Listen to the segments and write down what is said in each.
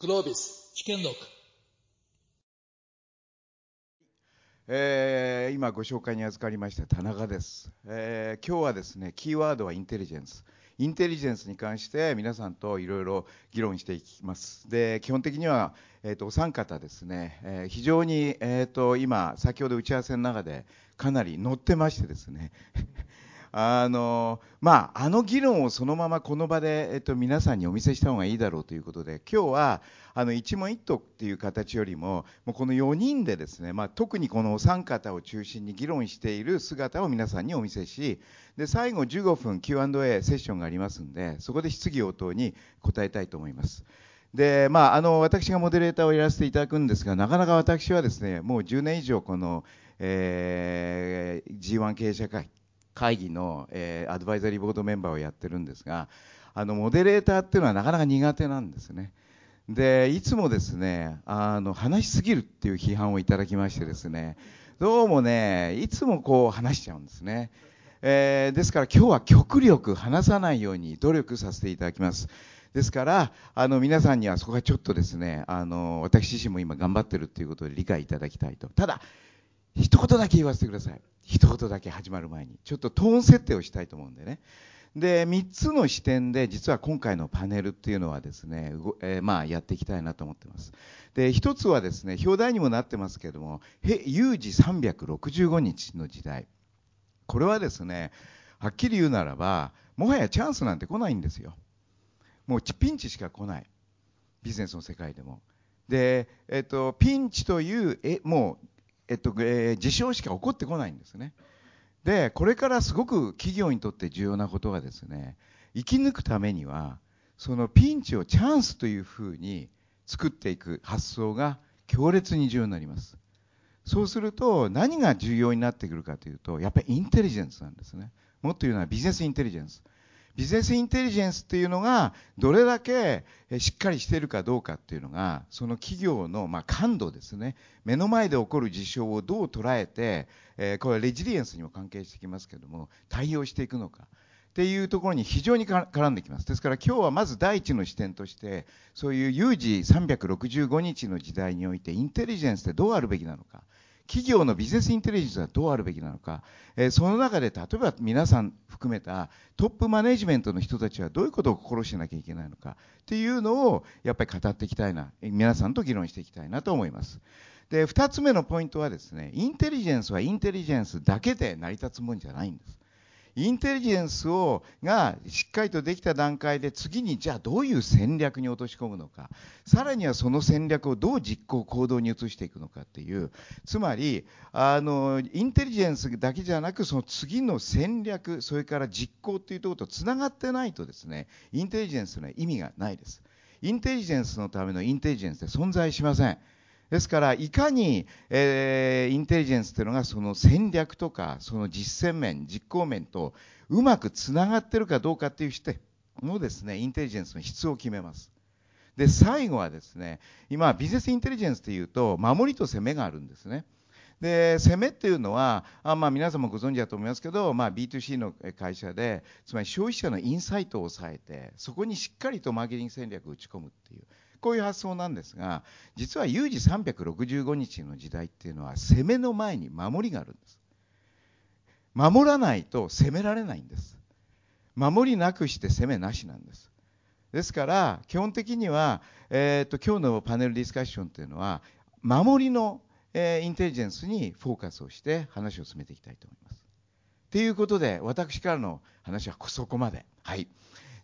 グロービス試験録えー今ご紹介に預かりました田中です、えー今日はですねキーワードはインテリジェンス。インテリジェンスに関して皆さんといろいろ議論していきます。で基本的には、えー、とお三方ですね、えー非常に、えー、と今先ほど打ち合わせの中でかなり乗ってましてですね。あのまあ、あの議論をそのままこの場で、えっと、皆さんにお見せした方がいいだろうということで今日はあの一問一答っていう形よりももうこの4人でですね、まあ、特にこのお三方を中心に議論している姿を皆さんにお見せしで最後15分 Q&A セッションがありますのでそこで質疑応答に答えたいと思います。でまあ、あの私がモデレーターをやらせていただくんですがなかなか私はですねもう10年以上この、えー G1 経営者会会議の、えーアドバイザリーボードメンバーをやってるんですがあのモデレーターっていうのはなかなか苦手なんですね。でいつもですねあの話しすぎるっていう批判をいただきましてですねどうもねいつもこう話しちゃうんですね、えーですから今日は極力話さないように努力させていただきます。ですからあの皆さんにはそこがちょっとですねあの私自身も今頑張ってるっていうことで理解いただきたいと。ただ一言だけ言わせてください。一言だけ始まる前にちょっとトーン設定をしたいと思うんでね。で3つの視点で実は今回のパネルっていうのはですね、えーまあ、やっていきたいなと思ってます。で1つはですね表題にもなってますけれどもへ有事365日の時代。これはですねはっきり言うならばもはやチャンスなんて来ないんですよ。もうピンチしか来ない。ビジネスの世界でも。で、えっと、ピンチというえもうえっとえー事象しか起こってこないんですね。で、これからすごく企業にとって重要なことがですね、生き抜くためには、そのピンチをチャンスというふうに作っていく発想が強烈に重要になります。そうすると、何が重要になってくるかというと、やっぱりインテリジェンスなんですね。もっと言うのはビジネスインテリジェンス。ビジネスインテリジェンスっていうのがどれだけしっかりしているかどうかっていうのがその企業のまあ感度ですね。目の前で起こる事象をどう捉えて、えこれはレジリエンスにも関係してきますけども対応していくのか。っていうところに非常に絡んできます。ですから今日はまず第一の視点としてそういう有事365日の時代においてインテリジェンスってどうあるべきなのか。企業のビジネスインテリジェンスはどうあるべきなのか、えその中で例えば皆さん含めたトップマネジメントの人たちはどういうことを心してなきゃいけないのかっていうのをやっぱり語っていきたいな、皆さんと議論していきたいなと思います。で、2つ目のポイントはですね、インテリジェンスはインテリジェンスだけで成り立つもんじゃないんです。インテリジェンスをがしっかりとできた段階で次にじゃあどういう戦略に落とし込むのか。さらにはその戦略をどう実行行動に移していくのかっていう。つまりあのインテリジェンスだけじゃなくその次の戦略それから実行っていうところとつながってないとですねインテリジェンスの意味がないです。インテリジェンスのためのインテリジェンスって存在しません。ですから、いかに、えーインテリジェンスというのがその戦略とか、その実践面、実行面とうまくつながっているかどうかっていう視点のですね、インテリジェンスの質を決めます。で、最後はですね、今、ビジネスインテリジェンスというと、守りと攻めがあるんですね。で攻めっていうのは、あまあ、皆さんもご存知だと思いますけど、まあ、B2C の会社で、つまり消費者のインサイトを抑えて、そこにしっかりとマーケティング戦略を打ち込むっていう、こういう発想なんですが、実は有事365日の時代っていうのは、攻めの前に守りがあるんです。守らないと攻められないんです。守りなくして攻めなしなんです。ですから、基本的には、えー、と今日のパネルディスカッションっていうのは、守りの、えーインテリジェンスにフォーカスをして話を進めていきたいと思います。ということで、私からの話はそこまで。はい。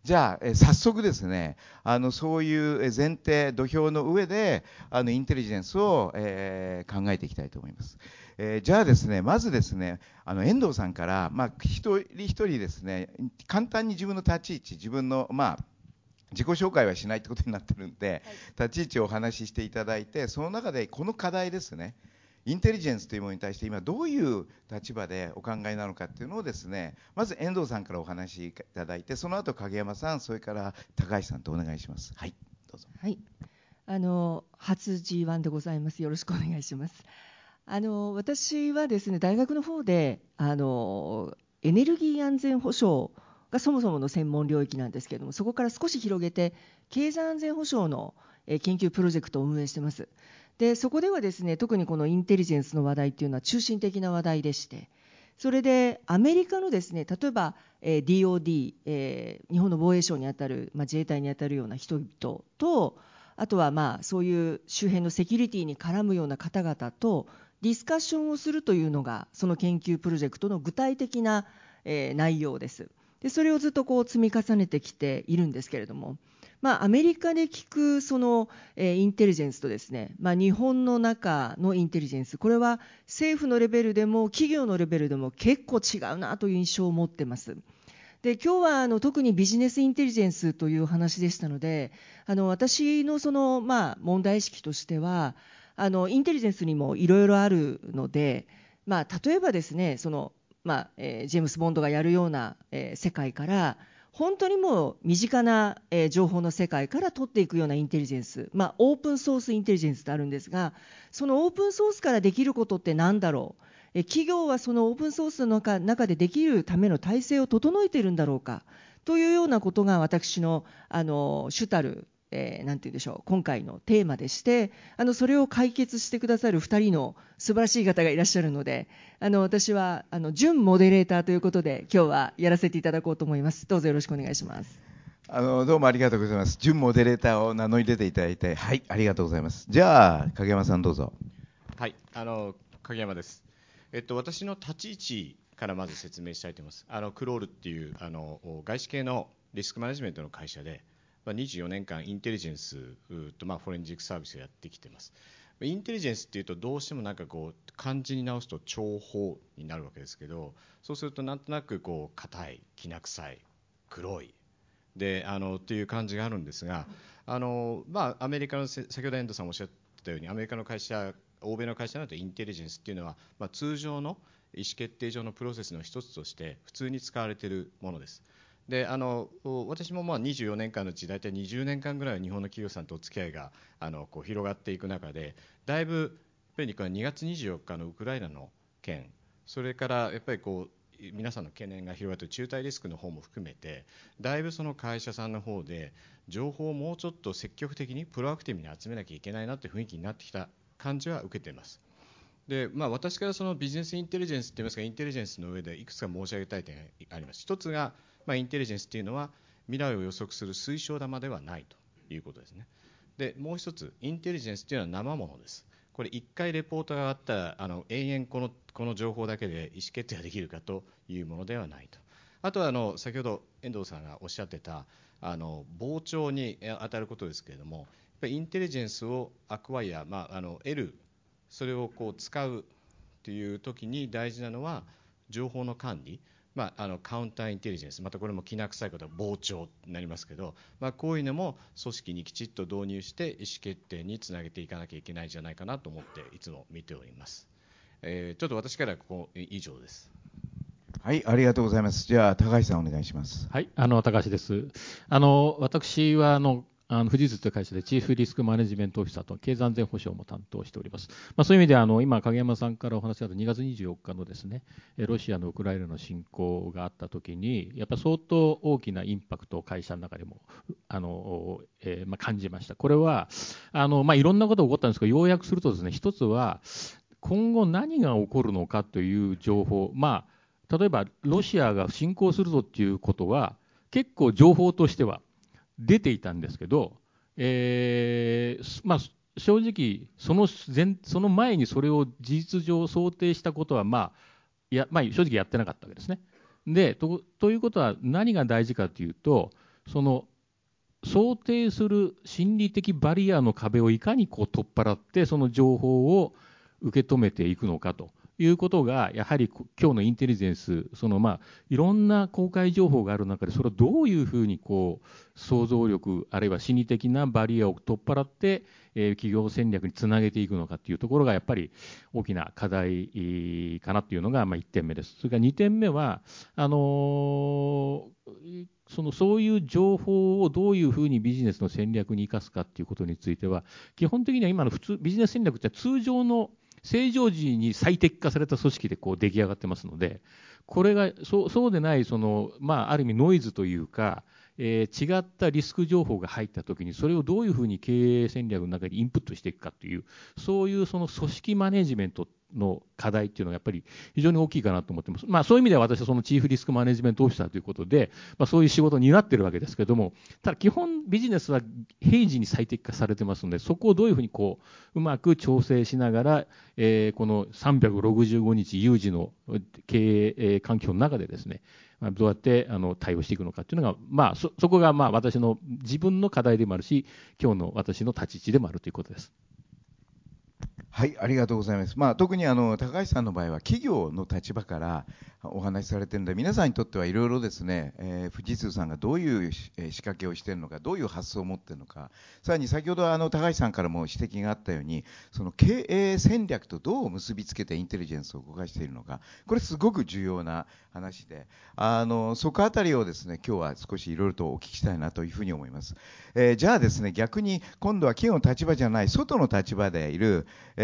じゃあ、え早速ですね、あのそういう前提、土俵の上で、あのインテリジェンスを、えー考えていきたいと思います。えーじゃあですね、まずですね、あの遠藤さんから、まあ、一人一人ですね、簡単に自分の立ち位置、自分の、まあ、自己紹介はしないってことになってるんで、立ち位置をお話ししていただいて、その中でこの課題ですね、インテリジェンスというものに対して今どういう立場でお考えなのかっていうのをですね、まず遠藤さんからお話しいただいて、その後影山さん、それから高橋さんとお願いします。はい、どうぞ。はい、あの初 G1 でございます。よろしくお願いします。あの私はですね大学の方であのエネルギー安全保障がそもそもの専門領域なんですけれども、そこから少し広げて経済安全保障の研究プロジェクトを運営してます。でそこではですね特にこのインテリジェンスの話題っていうのは中心的な話題でしてそれでアメリカのですね例えば、えー、DOD、えー、日本の防衛省にあたる、まあ、自衛隊にあたるような人々とあとはまあそういう周辺のセキュリティに絡むような方々とディスカッションをするというのがその研究プロジェクトの具体的な、えー、内容です。でそれをずっとこう積み重ねてきているんですけれども、まあ、アメリカで聞くその、え、インテリジェンスとですね、まあ、日本の中のインテリジェンスこれは政府のレベルでも企業のレベルでも結構違うなという印象を持ってます。で今日はあの特にビジネスインテリジェンスという話でしたのであの私のその、まあ、問題意識としてはあのインテリジェンスにもいろいろあるので、まあ、例えばですねその、まあえー、ジェームス・ボンドがやるような、えー、世界から本当にもう身近な、えー、情報の世界から取っていくようなインテリジェンス、まあ、オープンソースインテリジェンスってあるんですがそのオープンソースからできることって何だろう、えー、企業はそのオープンソースの中中でできるための体制を整えているんだろうか？というようなことが私のあの主たるえー、て言うんでしょう今回のテーマでしてあのそれを解決してくださる2人の素晴らしい方がいらっしゃるのであの私はあの準モデレーターということで今日はやらせていただこうと思います。どうぞよろしくお願いします。あのどうもありがとうございます。準モデレーターを名乗り出ていただいてはいありがとうございます。じゃあ影山さんどうぞ。はいあの影山です。えっと私の立ち位置からまず説明したいと思います。あのクロールっていうあの外資系のリスクマネジメントの会社で、まあ、24年間インテリジェンスと、まあ、フォレンジックサービスをやってきてますインテリジェンスっていうとどうしてもなんかこう漢字に直すと情報になるわけですけどそうするとなんとなくこう硬いきな臭い黒いであのっていう感じがあるんですがあの、まあ、アメリカの先ほど遠藤さんおっしゃったようにアメリカの会社欧米の会社だとインテリジェンスっていうのは、まあ、通常の意思決定上のプロセスの一つとして普通に使われているものです。であの私もまあ24年間のうち大体20年間ぐらい日本の企業さんとお付き合いがあのこう広がっていく中でだいぶやっぱり2月24日のウクライナの件それからやっぱりこう皆さんの懸念が広がっている中退リスクの方も含めてだいぶその会社さんの方で情報をもうちょっと積極的にプロアクティブに集めなきゃいけないなという雰囲気になってきた感じは受けています。でまあ、私からそのビジネスインテリジェンスといいますかインテリジェンスの上でいくつか申し上げたい点があります。一つがまあ、インテリジェンスっていうのは未来を予測する推奨玉ではないということですね。でもう一つインテリジェンスっていうのは生ものです。これ1回レポートがあったらあの永遠このこの情報だけで意思決定ができるかというものではないと。あとはあの先ほど遠藤さんがおっしゃってたあの膨張に当たることですけれどもやっぱインテリジェンスをアクワイア、まあ、あの得るそれをこう使うという時に大事なのは情報の管理まあ、あのカウンターインテリジェンスまたこれもきな臭いことは膨張になりますけど、まあ、こういうのも組織にきちっと導入して意思決定につなげていかなきゃいけないんじゃないかなと思っていつも見ております、えー、ちょっと私からはここ以上ですはい、ありがとうございます。じゃあ、高橋さんお願いします。はい、あの高橋です。あの私はあのあの富士通という会社でチーフリスクマネジメントオフィサーと経済安全保障も担当しております。まあ、そういう意味であの今、影山さんからお話があった2月24日のですねロシアのウクライナの侵攻があったときに、やっぱり相当大きなインパクトを会社の中でもあの、えー、まあ、感じました。これはあの、まあ、いろんなことが起こったんですが、要約するとですね、一つは今後何が起こるのかという情報、まあ、例えばロシアが侵攻するぞということは、結構情報としては出ていたんですけど、えーまあ、正直その前、その前にそれを事実上想定したことは、まあやまあ、正直やってなかったわけですね。でとということは何が大事かというとその想定する心理的バリアの壁をいかにこう取っ払ってその情報を受け止めていくのかということが、やはり今日のインテリジェンス、そのまあいろんな公開情報がある中で、それをどういうふうにこう想像力、あるいは心理的なバリアを取っ払って、えー、企業戦略につなげていくのかというところが、やっぱり大きな課題かなというのがまあ1点目です。それから2点目は、あのーそのそういう情報をどういうふうにビジネスの戦略に生かすかということについては、基本的には今の普通ビジネス戦略って通常の正常時に最適化された組織でこう出来上がってますので、これがそうそうでないその、まあ、ある意味ノイズというか、えー、違ったリスク情報が入ったときに、それをどういうふうに経営戦略の中にインプットしていくかという、そういうその組織マネジメントの課題っていうのはやっぱり非常に大きいかなと思ってます。まあそういう意味では私はそのチーフリスクマネジメントオフィサーということで、まあそういう仕事を担ってるわけですけれども、ただ基本ビジネスは平時に最適化されてますので、そこをどういうふうにこう、うまく調整しながら、えー、この365日有事の経営環境の中でですね、どうやってあの対応していくのかっていうのが、まあそ、こがまあ私の自分の課題でもあるし、今日の私の立ち位置でもあるということです。はい、ありがとうございます。まあ、特にあの高橋さんの場合は企業の立場からお話しされてるので、皆さんにとってはいろいろですね、えー、富士通さんがどういう仕掛けをしているのか、どういう発想を持っているのか、さらに先ほどあの高橋さんからも指摘があったように、その経営戦略とどう結びつけてインテリジェンスを動かしているのか、これすごく重要な話で、あのそこあたりをですね、今日は少しいろいろとお聞きしたいなというふうに思います。えー、じゃあですね、逆に今度は企業の立場じゃない、外の立場でいる、えー、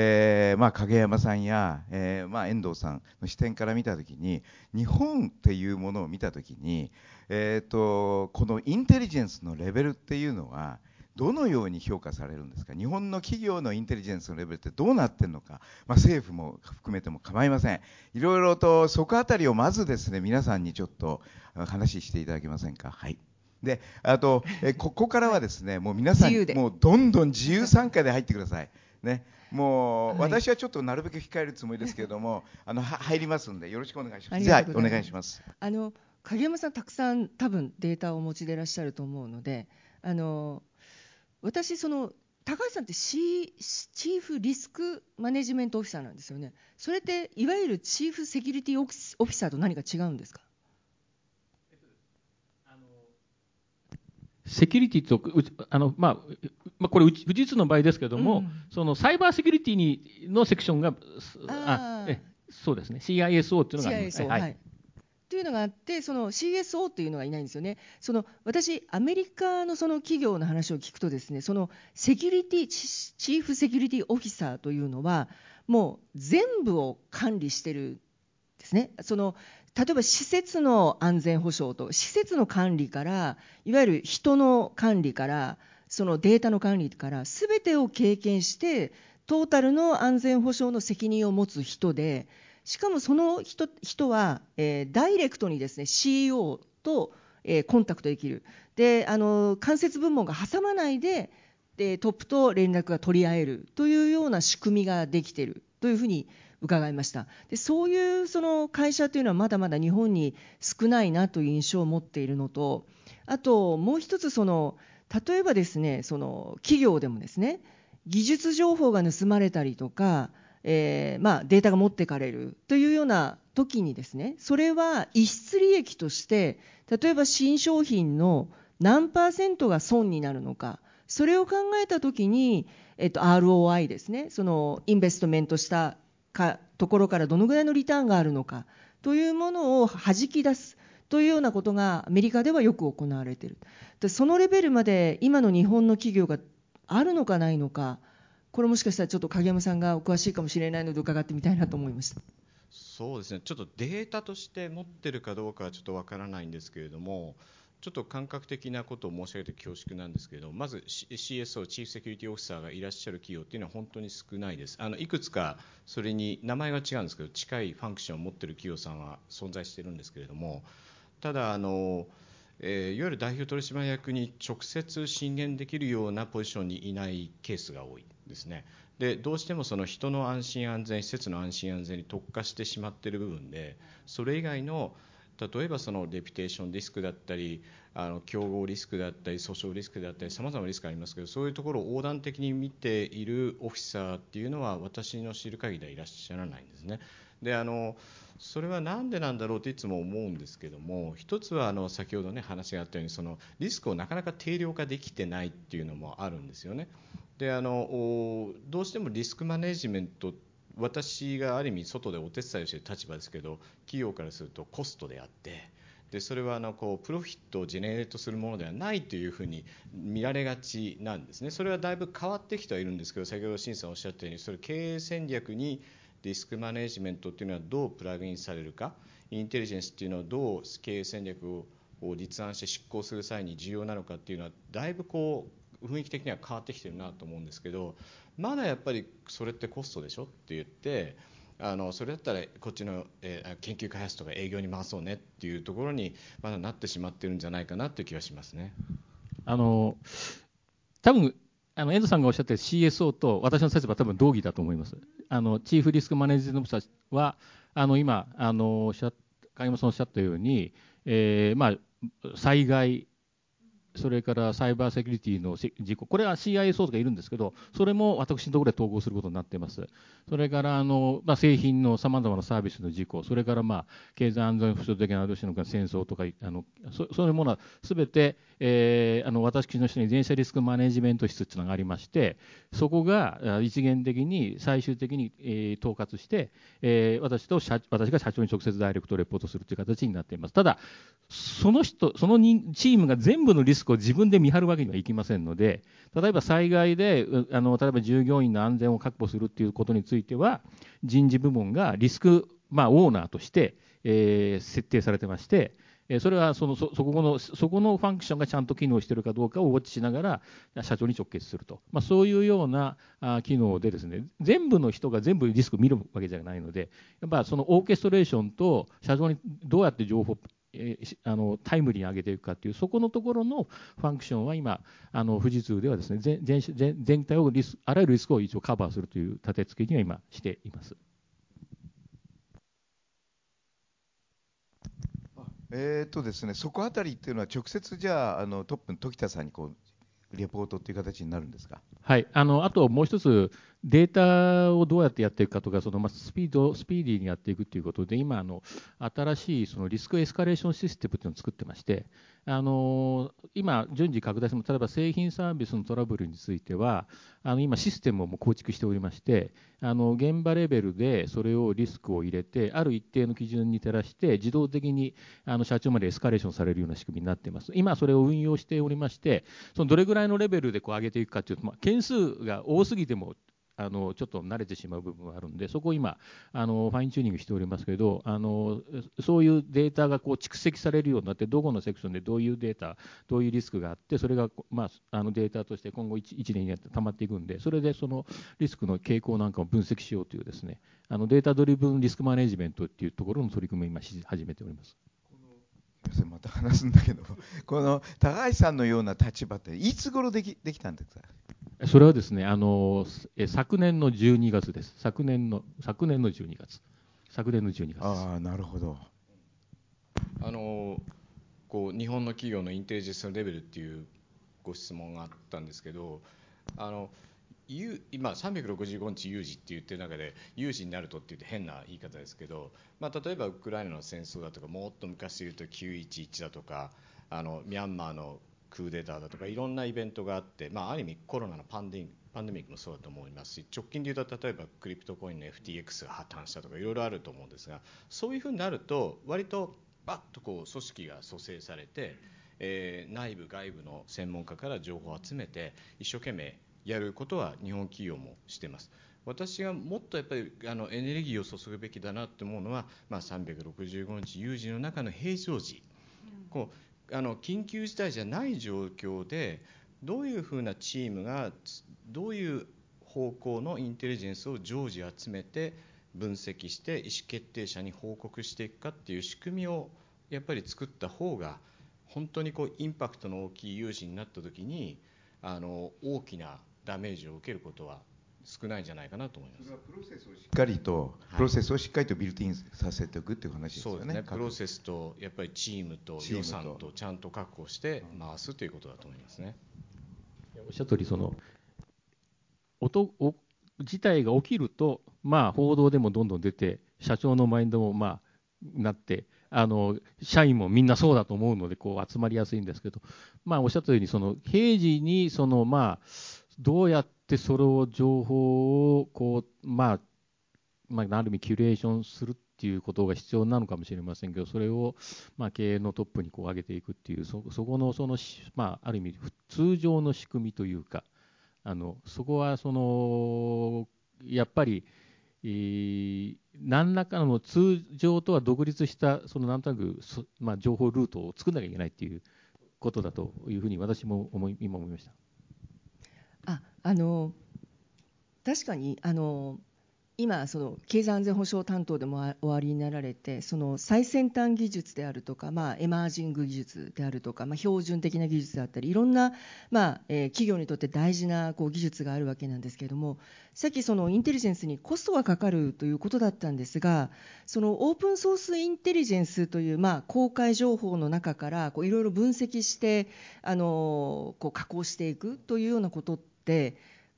まあ、影山さんや、えー、まあ、遠藤さんの視点から見たときに日本っていうものを見たときに、えーと、このインテリジェンスのレベルっていうのはどのように評価されるんですか？日本の企業のインテリジェンスのレベルってどうなってるのか、まあ、政府も含めても構いません。いろいろとそこあたりをまずですね皆さんにちょっと話していただけませんか？はい。であとえここからはですねもう皆さんもうどんどん自由参加で入ってくださいねもう、私はちょっとなるべく控えるつもりですけれども、あの入りますんでよろしくお願いします。じゃあお願いします。あの影山さんたくさん多分データをお持ちでいらっしゃると思うので、あの私その高橋さんって、C、チーフリスクマネジメントオフィサーなんですよね。それっていわゆるチーフセキュリティオフィサーと何か違うんですか？セキュリティとあの、まあまあ、これ、富士通の場合ですけれども、うん、そのサイバーセキュリティにのセクションが、あえそうですね、CISO っていうのがあります。はい、はいというのがあって、その CSO っていうのがいないんですよね。その私、アメリカのその企業の話を聞くとですね、そのセキュリティチーフセキュリティオフィサーというのは、もう全部を管理してるですね。その例えば施設の安全保障と施設の管理からいわゆる人の管理からそのデータの管理から全てを経験してトータルの安全保障の責任を持つ人でしかもその人人は、えー、ダイレクトにですね CEO と、えー、コンタクトできる。であの間接部門が挟まないででトップと連絡が取り合えるというような仕組みができているというふうに伺いました。でそういうその会社というのはまだまだ日本に少ないなという印象を持っているのとあともう一つその例えばですねその企業でもですね技術情報が盗まれたりとか、えー、まあ、データが持ってかれるというような時にですねそれは逸失利益として例えば新商品の何パーセントが損になるのかそれを考えた時に、えっと、ROI ですねそのインベストメントしたかところからどのぐらいのリターンがあるのかというものをはじき出すというようなことがアメリカではよく行われている。でそのレベルまで今の日本の企業があるのかないのかこれもしかしたらちょっと影山さんがお詳しいかもしれないので伺ってみたいなと思いました。そうですね。ちょっとデータとして持ってるかどうかはちょっとわからないんですけれどもちょっと感覚的なことを申し上げて恐縮なんですけれどまず CSO チーフセキュリティオフィサーがいらっしゃる企業っていうのは本当に少ないです。あのいくつかそれに名前は違うんですけど近いファンクションを持っている企業さんは存在しているんですけれどもただあの、えー、いわゆる代表取締役に直接進言できるようなポジションにいないケースが多いですね。でどうしてもその人の安心安全施設の安心安全に特化してしまっている部分でそれ以外の例えばそのレピュテーションリスクだったりあの競合リスクだったり訴訟リスクだったりさまざまなリスクがありますけどそういうところを横断的に見ているオフィサーっていうのは私の知る限りではいらっしゃらないんですね。であのそれは何でなんだろうっていつも思うんですけども一つはあの先ほどね話があったようにそのリスクをなかなか定量化できてないっていうのもあるんですよね。であのどうしてもリスクマネジメントって私がある意味外でお手伝いをしている立場ですけど企業からするとコストであってでそれはあのこうプロフィットをジェネレートするものではないというふうに見られがちなんですね。それはだいぶ変わってきてはいるんですけど先ほど新さんおっしゃったようにそれ経営戦略にリスクマネジメントっていうのはどうプラグインされるかインテリジェンスっていうのはどう経営戦略を立案して執行する際に重要なのかっていうのはだいぶこう雰囲気的には変わってきてるなと思うんですけどまだやっぱりそれってコストでしょって言ってあのそれだったらこっちの、研究開発とか営業に回そうねっていうところにまだなってしまってるんじゃないかなっていう気がしますね。あの多分あの遠藤さんがおっしゃった CSO と私の立場は多分同義だと思います。あのチーフリスクマネージメントはあの今あのおっしゃ影山さんおっしゃったように、えーまあ、災害それからサイバーセキュリティの事故、これは CISO とかいるんですけど、それも私のところで統合することになっています。それからあの、まあ、製品のさまざまなサービスの事故、それから、まあ、経済安全保障的などうしの戦争とか、あのそそういうものはすべて、えー、あの私の下に全社リスクマネジメント室というのがありまして、そこが一元的に最終的に、えー、統括して、えー、私と社私が社長に直接ダイレクトレポートするという形になっています。ただ、その人、そのチームが全部のリスクを自分で見張るわけにはいきませんので、例えば災害で、あの例えば従業員の安全を確保するということについては、人事部門がリスク、まあ、オーナーとして、えー、設定されてまして、それはそのそそこのそこのファンクションがちゃんと機能しているかどうかをウォッチしながら社長に直結すると、まあ、そういうような機能でですね全部の人が全部リスクを見るわけじゃないのでやっぱそのオーケストレーションと社長にどうやって情報えあのタイムリーに上げていくかというそこのところのファンクションは今あの富士通ではですね全全全体をリスあらゆるリスクを一応カバーするという立て付けには今しています。えーとですね、そこあたりっていうのは直接じゃああのトップの時田さんにこうレポートっていう形になるんですか？はい、あのあともう一つデータをどうやってやっていくかとか、そのまあスピードスピーディーにやっていくということで、今あの、新しいそのリスクエスカレーションシステムというのを作ってまして、あの今、順次拡大しても、例えば製品サービスのトラブルについては、あの今、システムをも構築しておりまして、あの現場レベルでそれをリスクを入れて、ある一定の基準に照らして、自動的にあの社長までエスカレーションされるような仕組みになっています。今、それを運用しておりまして、そのどれぐらいのレベルでこう上げていくかというと、まあ、件数が多すぎてもあのちょっと慣れてしまう部分があるんで、そこを今、あのファインチューニングしておりますけど、あのそういうデータがこう蓄積されるようになって、どこのセクションでどういうデータ、どういうリスクがあって、それが、まあ、あのデータとして今後 1, 1年にたまっていくんで、それでそのリスクの傾向なんかを分析しようというですね、あのデータドリブンリスクマネジメントっていうところの取り組みを今始めております。また話すんだけど、この高橋さんのような立場って、いつ頃できできたんですか？それはですね、あの昨年の12月です。昨年の昨年の12月。昨年の12月ああ、なるほど。あのこう日本の企業のインテリジェンスのレベルっていうご質問があったんですけど、あの今365日有事って言ってる中で有事になるとって言って変な言い方ですけど、まあ、例えばウクライナの戦争だとかもっと昔で言うと911だとかあのミャンマーのクーデターだとかいろんなイベントがあって、まあ、ある意味コロナのパンデパンデミックもそうだと思いますし直近で言うと例えばクリプトコインの FTX が破綻したとかいろいろあると思うんですがそういうふうになると割とバッとこう組織が蘇生されて、えー、内部外部の専門家から情報を集めて一生懸命やることは日本企業もしてます。私がもっとやっぱりあのエネルギーを注ぐべきだなと思うのは、まあ、365日有事の中の平常時、こうあの緊急事態じゃない状況でどういうふうなチームがどういう方向のインテリジェンスを常時集めて分析して意思決定者に報告していくかっていう仕組みをやっぱり作った方が本当にこうインパクトの大きい有事になった時にあの大きなダメージを受けることは少ないんじゃないかなと思います。プロセスをしっかりと、プロセスをしっかりとビルティンさせておくっていう話ですよね。そうですね。プロセスとやっぱりチームと予算とちゃんと確保して回すということだと思いますね。おっしゃる通りその音お事態が起きるとまあ報道でもどんどん出て社長のマインドもまあなってあの社員もみんなそうだと思うのでこう集まりやすいんですけど、まあ、おっしゃったようにその平時にそのまあどうやってそれを情報をこう、まあ、まあ、ある意味キュレーションするっていうことが必要なのかもしれませんけど、それを、まあ、経営のトップにこう上げていくっていう、そそこのその、まあ、ある意味、通常の仕組みというか、あのそこはそのやっぱり、えー、何らかの通常とは独立したそのなんとなく、まあ、情報ルートを作らなきゃいけないっていうことだというふうに私も思い今思いました。ああの確かにあの今その経済安全保障担当でもおありになられてその最先端技術であるとか、まあ、エマージング技術であるとか、まあ、標準的な技術であったりいろんな、まあえー、企業にとって大事なこう技術があるわけなんですけれどもさっきそのインテリジェンスにコストがかかるということだったんですがそのオープンソースインテリジェンスという、まあ、公開情報の中からこういろいろ分析してあのこう加工していくというようなことって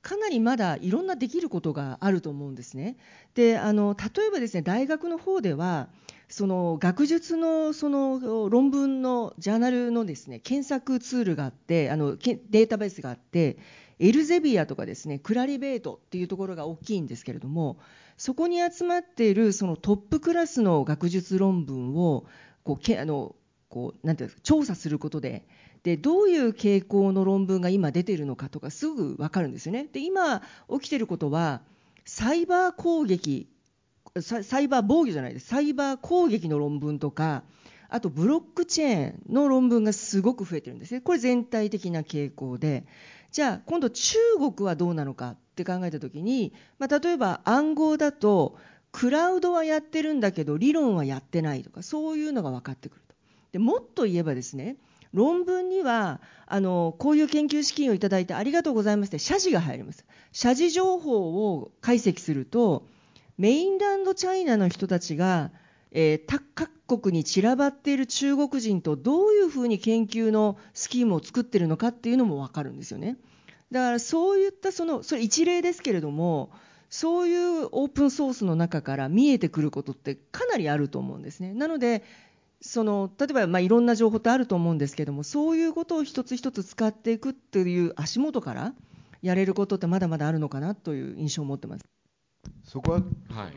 かなりまだいろんなできることがあると思うんですね。であの例えばですね大学の方ではその学術のその論文のジャーナルのですね検索ツールがあってあのデータベースがあってエルゼビアとかですねクラリベートっていうところが大きいんですけれどもそこに集まっているそのトップクラスの学術論文をこうけあのこうなんていうか調査することででどういう傾向の論文が今出ているのかとかすぐ分かるんですよね。で今起きていることはサイバー攻撃サイバー防御じゃないです。サイバー攻撃の論文とかあとブロックチェーンの論文がすごく増えてるんですね。これ全体的な傾向で。じゃあ今度中国はどうなのかって考えた時に、まあ、例えば暗号だとクラウドはやってるんだけど理論はやってないとかそういうのが分かってくると。でもっと言えばですね論文にはあのこういう研究資金をいただいてありがとうございますって謝辞が入ります謝辞情報を解析するとメインランドチャイナの人たちが、えー、各国に散らばっている中国人とどういうふうに研究のスキームを作っているのかっていうのも分かるんですよね。だからそういったそのそれ一例ですけれどもそういうオープンソースの中から見えてくることってかなりあると思うんですね。なのでその例えばまあいろんな情報ってあると思うんですけどもそういうことを一つ一つ使っていくっていう足元からやれることってまだまだあるのかなという印象を持ってます。そこは、はい、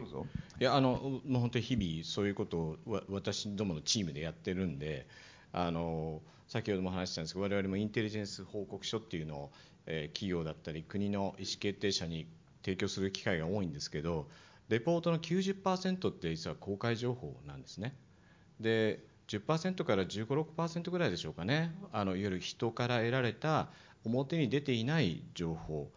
いやあのもう本当に日々そういうことを私どものチームでやってるんであの先ほども話したんですけど我々もインテリジェンス報告書っていうのを、えー、企業だったり国の意思決定者に提供する機会が多いんですけどレポートの90%って実は公開情報なんですね。で10%から15、6%ぐらいでしょうかね。あのいわゆる人から得られた表に出ていない情報。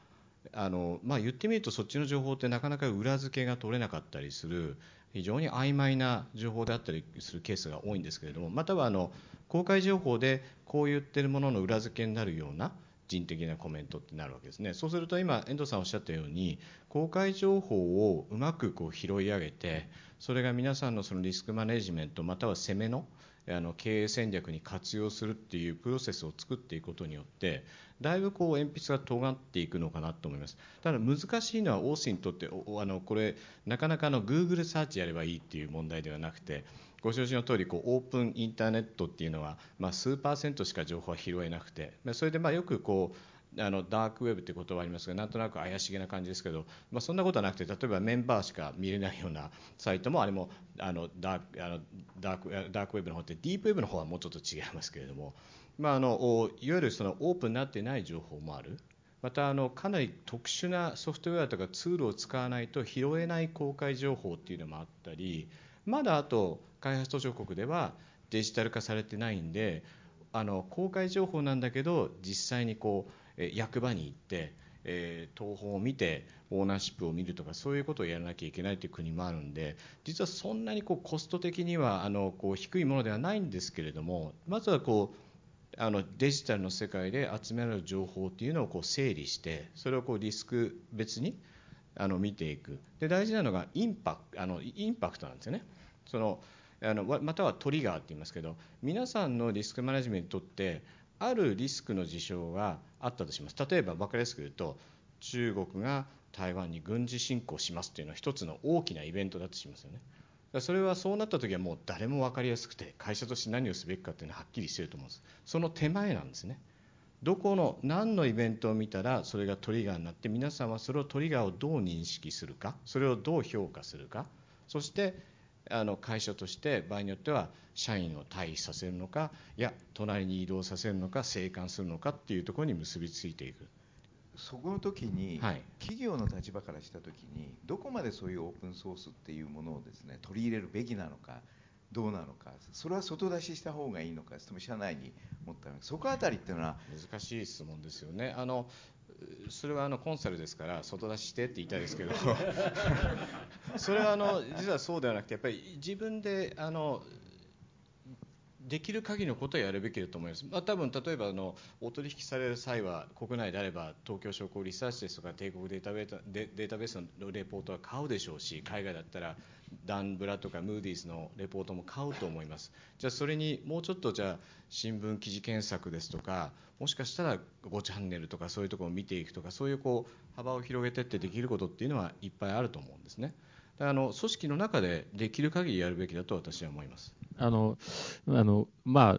あの、まあ、言ってみるとそっちの情報ってなかなか裏付けが取れなかったりする非常に曖昧な情報であったりするケースが多いんですけれどもまたはあの公開情報でこう言ってるものの裏付けになるような人的なコメントってなるわけですね。そうすると今遠藤さんおっしゃったように公開情報をうまくこう拾い上げてそれが皆さんのそのリスクマネジメントまたは攻めのあの経営戦略に活用するっていうプロセスを作っていくことによってだいぶこう鉛筆が尖っていくのかなと思います。ただ難しいのはオースにとってあのこれなかなかの Google サーチやればいいっていう問題ではなくてご承知の通りこりオープンインターネットっていうのは、まあ、数パーセントしか情報は拾えなくてそれでまあよくこうあのダークウェブって言葉はありますがなんとなく怪しげな感じですけど、まあ、そんなことはなくて例えばメンバーしか見れないようなサイトもあれもあのダークあのダークダークウェブの方ってディープウェブの方はもうちょっと違いますけれども、まあ、あのいわゆるそのオープンになってない情報もある。またあのかなり特殊なソフトウェアとかツールを使わないと拾えない公開情報っていうのもあったりまだあと開発途上国ではデジタル化されてないんであの公開情報なんだけど実際にこう役場に行って、えー、東宝を見てオーナーシップを見るとかそういうことをやらなきゃいけないという国もあるんで実はそんなにこうコスト的にはあのこう低いものではないんですけれどもまずはこうあのデジタルの世界で集められる情報っていうのをこう整理してそれをこうリスク別にあの見ていくで大事なのがインパあのインパクトなんですよね。そのあのまたはトリガーって言いますけど皆さんのリスクマネジメントってあるリスクの事象があったとします。例えば分かりやすく言うと中国が台湾に軍事侵攻しますというのは一つの大きなイベントだとしますよね。それはそうなった時はもう誰も分かりやすくて会社として何をすべきかっていうのははっきりしてると思うんです。その手前なんですね。どこの何のイベントを見たらそれがトリガーになって皆さんはそれをトリガーをどう認識するかそれをどう評価するかそしてあの会社として場合によっては社員を退避させるのかいや隣に移動させるのか生還するのかっていうところに結びついていくそこの時に、はい企業の立場からした時にどこまでそういうオープンソースっていうものをですね取り入れるべきなのかどうなのかそれは外出しした方がいいのかそれとも社内に持ったのかそこあたりっていうのは難しい質問ですよね。あのそれはあのコンサルですから外出ししてって言いたいですけど。それはあの実はそうではなくてやっぱり自分であのできる限りのことをやるべきだと思います、まあ、多分例えばあのお取引される際は国内であれば東京商工リサーチですとか帝国データベースデデータベースのレポートは買うでしょうし海外だったらダンブラとかムーディーズのレポートも買うと思います。じゃあそれにもうちょっとじゃあ新聞記事検索ですとかもしかしたら5チャンネルとかそういうところを見ていくとかそういうこう幅を広げていってできることっていうのはいっぱいあると思うんですね。あの組織の中でできる限りやるべきだと私は思います。あのあのまあ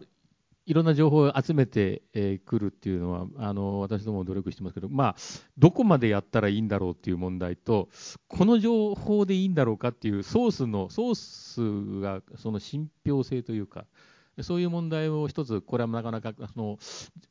いろんな情報を集めてく、えー来るっていうのはあの私どもも努力してますけど、まあ、どこまでやったらいいんだろうっていう問題とこの情報でいいんだろうかっていうソースのソースがその信憑性というかそういう問題を一つこれはなかなかその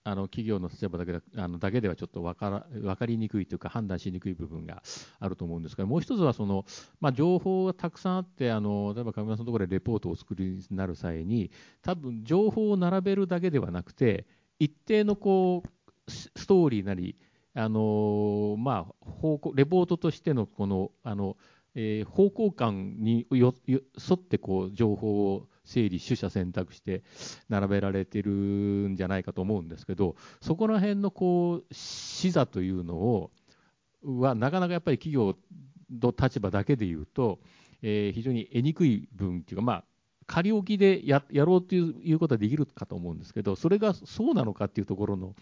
あの企業の立場だけであのだけではちょっと分から分かりにくいというか判断しにくい部分があると思うんですがもう一つはその、まあ、情報がたくさんあってあの例えば上村さんのところでレポートを作りになる際に多分情報を並べるだけではなくて一定のこうスストーリーなりあのまあ、方向レポートとしてのこのあの、えー方向感によ沿ってこう情報を整理、取捨選択して並べられてるんじゃないかと思うんですけど、そこら辺のこう視座というのをはなかなかやっぱり企業の立場だけで言うと、えー非常に得にくい分っていうか、まあ、仮置きでややろうといういうことはできるかと思うんですけど、それがそうなのかっていうところの、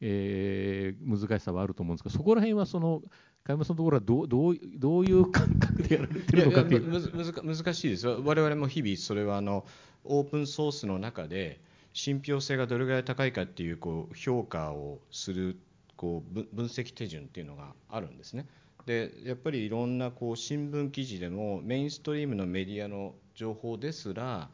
えー難しさはあると思うんですけど、そこら辺はその、加山さんのところはどうどうどういう感覚でやられてるのかっていう。難しいです我々も日々それはあのオープンソースの中で信憑性がどれぐらい高いかっていうこう評価をするこう分分析手順っていうのがあるんですねでやっぱりいろんなこう新聞記事でもメインストリームのメディアの情報ですら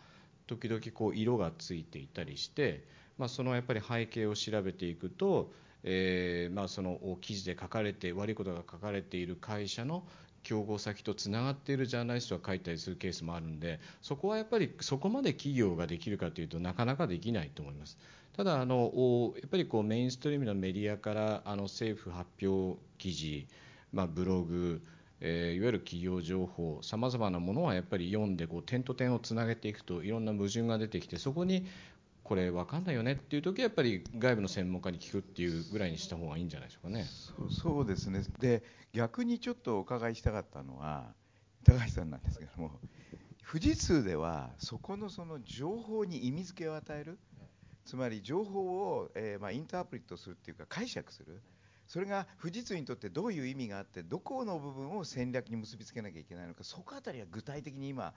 時々こう色がついていたりして、まあ、そのやっぱり背景を調べていくと、えーまあ、その記事で書かれて悪いことが書かれている会社の競合先とつながっているジャーナリストが書いたりするケースもあるんでそこはやっぱりそこまで企業ができるかというとなかなかできないと思います。ただあのやっぱりこうメインストリームのメディアからあの政府発表記事、まあ、ブログ、えーいわゆる企業情報さまざまなものはやっぱり読んでこう点と点をつなげていくといろんな矛盾が出てきてそこにこれ分かんないよねっていう時はやっぱり外部の専門家に聞くっていうぐらいにした方がいいんじゃないでしょうかね。そうですねで逆にちょっとお伺いしたかったのは高橋さんなんですけども富士通ではそこのその情報に意味付けを与えるつまり情報を、えーまあ、インタープリットするっていうか解釈するそれが富士通にとってどういう意味があってどこの部分を戦略に結びつけなきゃいけないのかそこあたりは具体的に今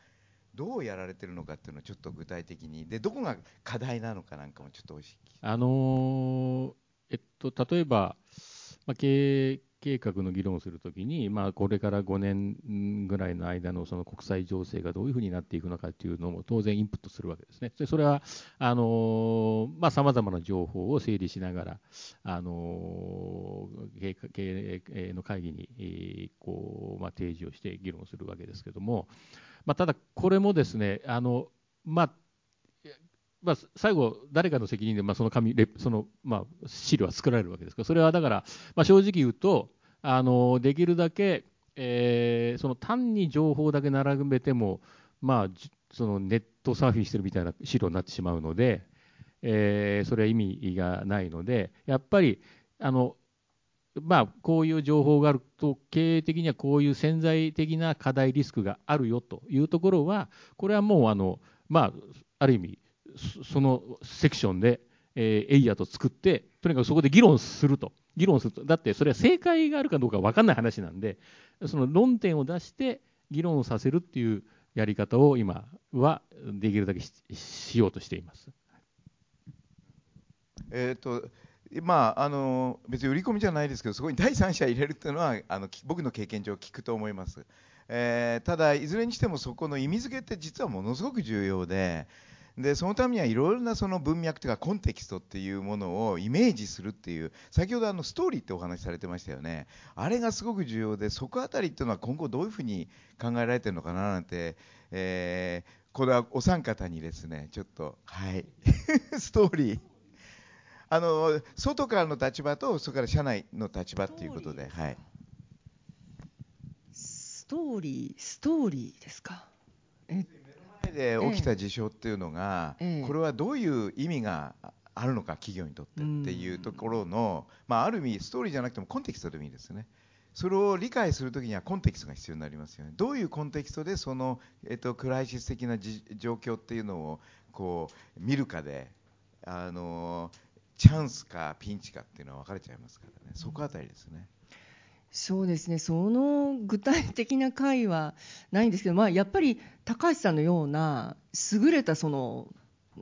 どうやられてるのかっていうのをちょっと具体的にでどこが課題なのかなんかもちょっとお聞きあのえっと、例えば、まあ、経営計画の議論をするときに、まあ、これから5年ぐらいの間のその国際情勢がどういうふうになっていくのかというのも当然インプットするわけですね。でそれはあのーまあ、様々な情報を整理しながら、あの経営の会議に、こうまあ、提示をして議論するわけですけれども、まあ、ただ、これもですね、あのまあまあ、最後、誰かの責任で、まあ、その紙その、まあ、資料は作られるわけですから、それはだから、まあ、正直言うと、あのできるだけ、えーその単に情報だけ並べても、まあ、そのネットサーフィンしてるみたいな資料になってしまうので、えーそれは意味がないので、やっぱり、あのまあ、こういう情報があると、経営的にはこういう潜在的な課題、リスクがあるよというところは、これはもうあの、まあ、ある意味、そのセクションで、えーエイヤーと作って、とにかくそこで議論すると、議論すると、だってそれは正解があるかどうか分かんない話なんで、その論点を出して議論をさせるっていうやり方を今はできるだけししようとしています。えー、とまああの別に売り込みじゃないですけどそこに第三者入れるっていうのはあの僕の経験上聞くと思います、えーただいずれにしてもそこの意味付けって実はものすごく重要ででそのためにはいろいろなその文脈というかコンテキストっていうものをイメージするっていう先ほどあのストーリーってお話しされてましたよね。あれがすごく重要でそこあたりっていうのは今後どういうふうに考えられてるのかななんて、えー、これはお三方にですねちょっとはい。ストーリー。あの外からの立場とそれから社内の立場っていうことではい。ストーリーストーリーですか？え前で起きた事象っていうのが、ええ。これはどういう意味があるのか企業にとってっていうところの、まあ、ある意味ストーリーじゃなくてもコンテキストでもいいですね。それを理解するときにはコンテキストが必要になりますよね。どういうコンテキストでその、えっと、クライシス的なじ状況っていうのをこう見るかであのチャンスかピンチかっていうのは分かれちゃいますからね。そこあたりですね。そうですね、その具体的な回はないんですけど、まあ、やっぱり高橋さんのような優れたその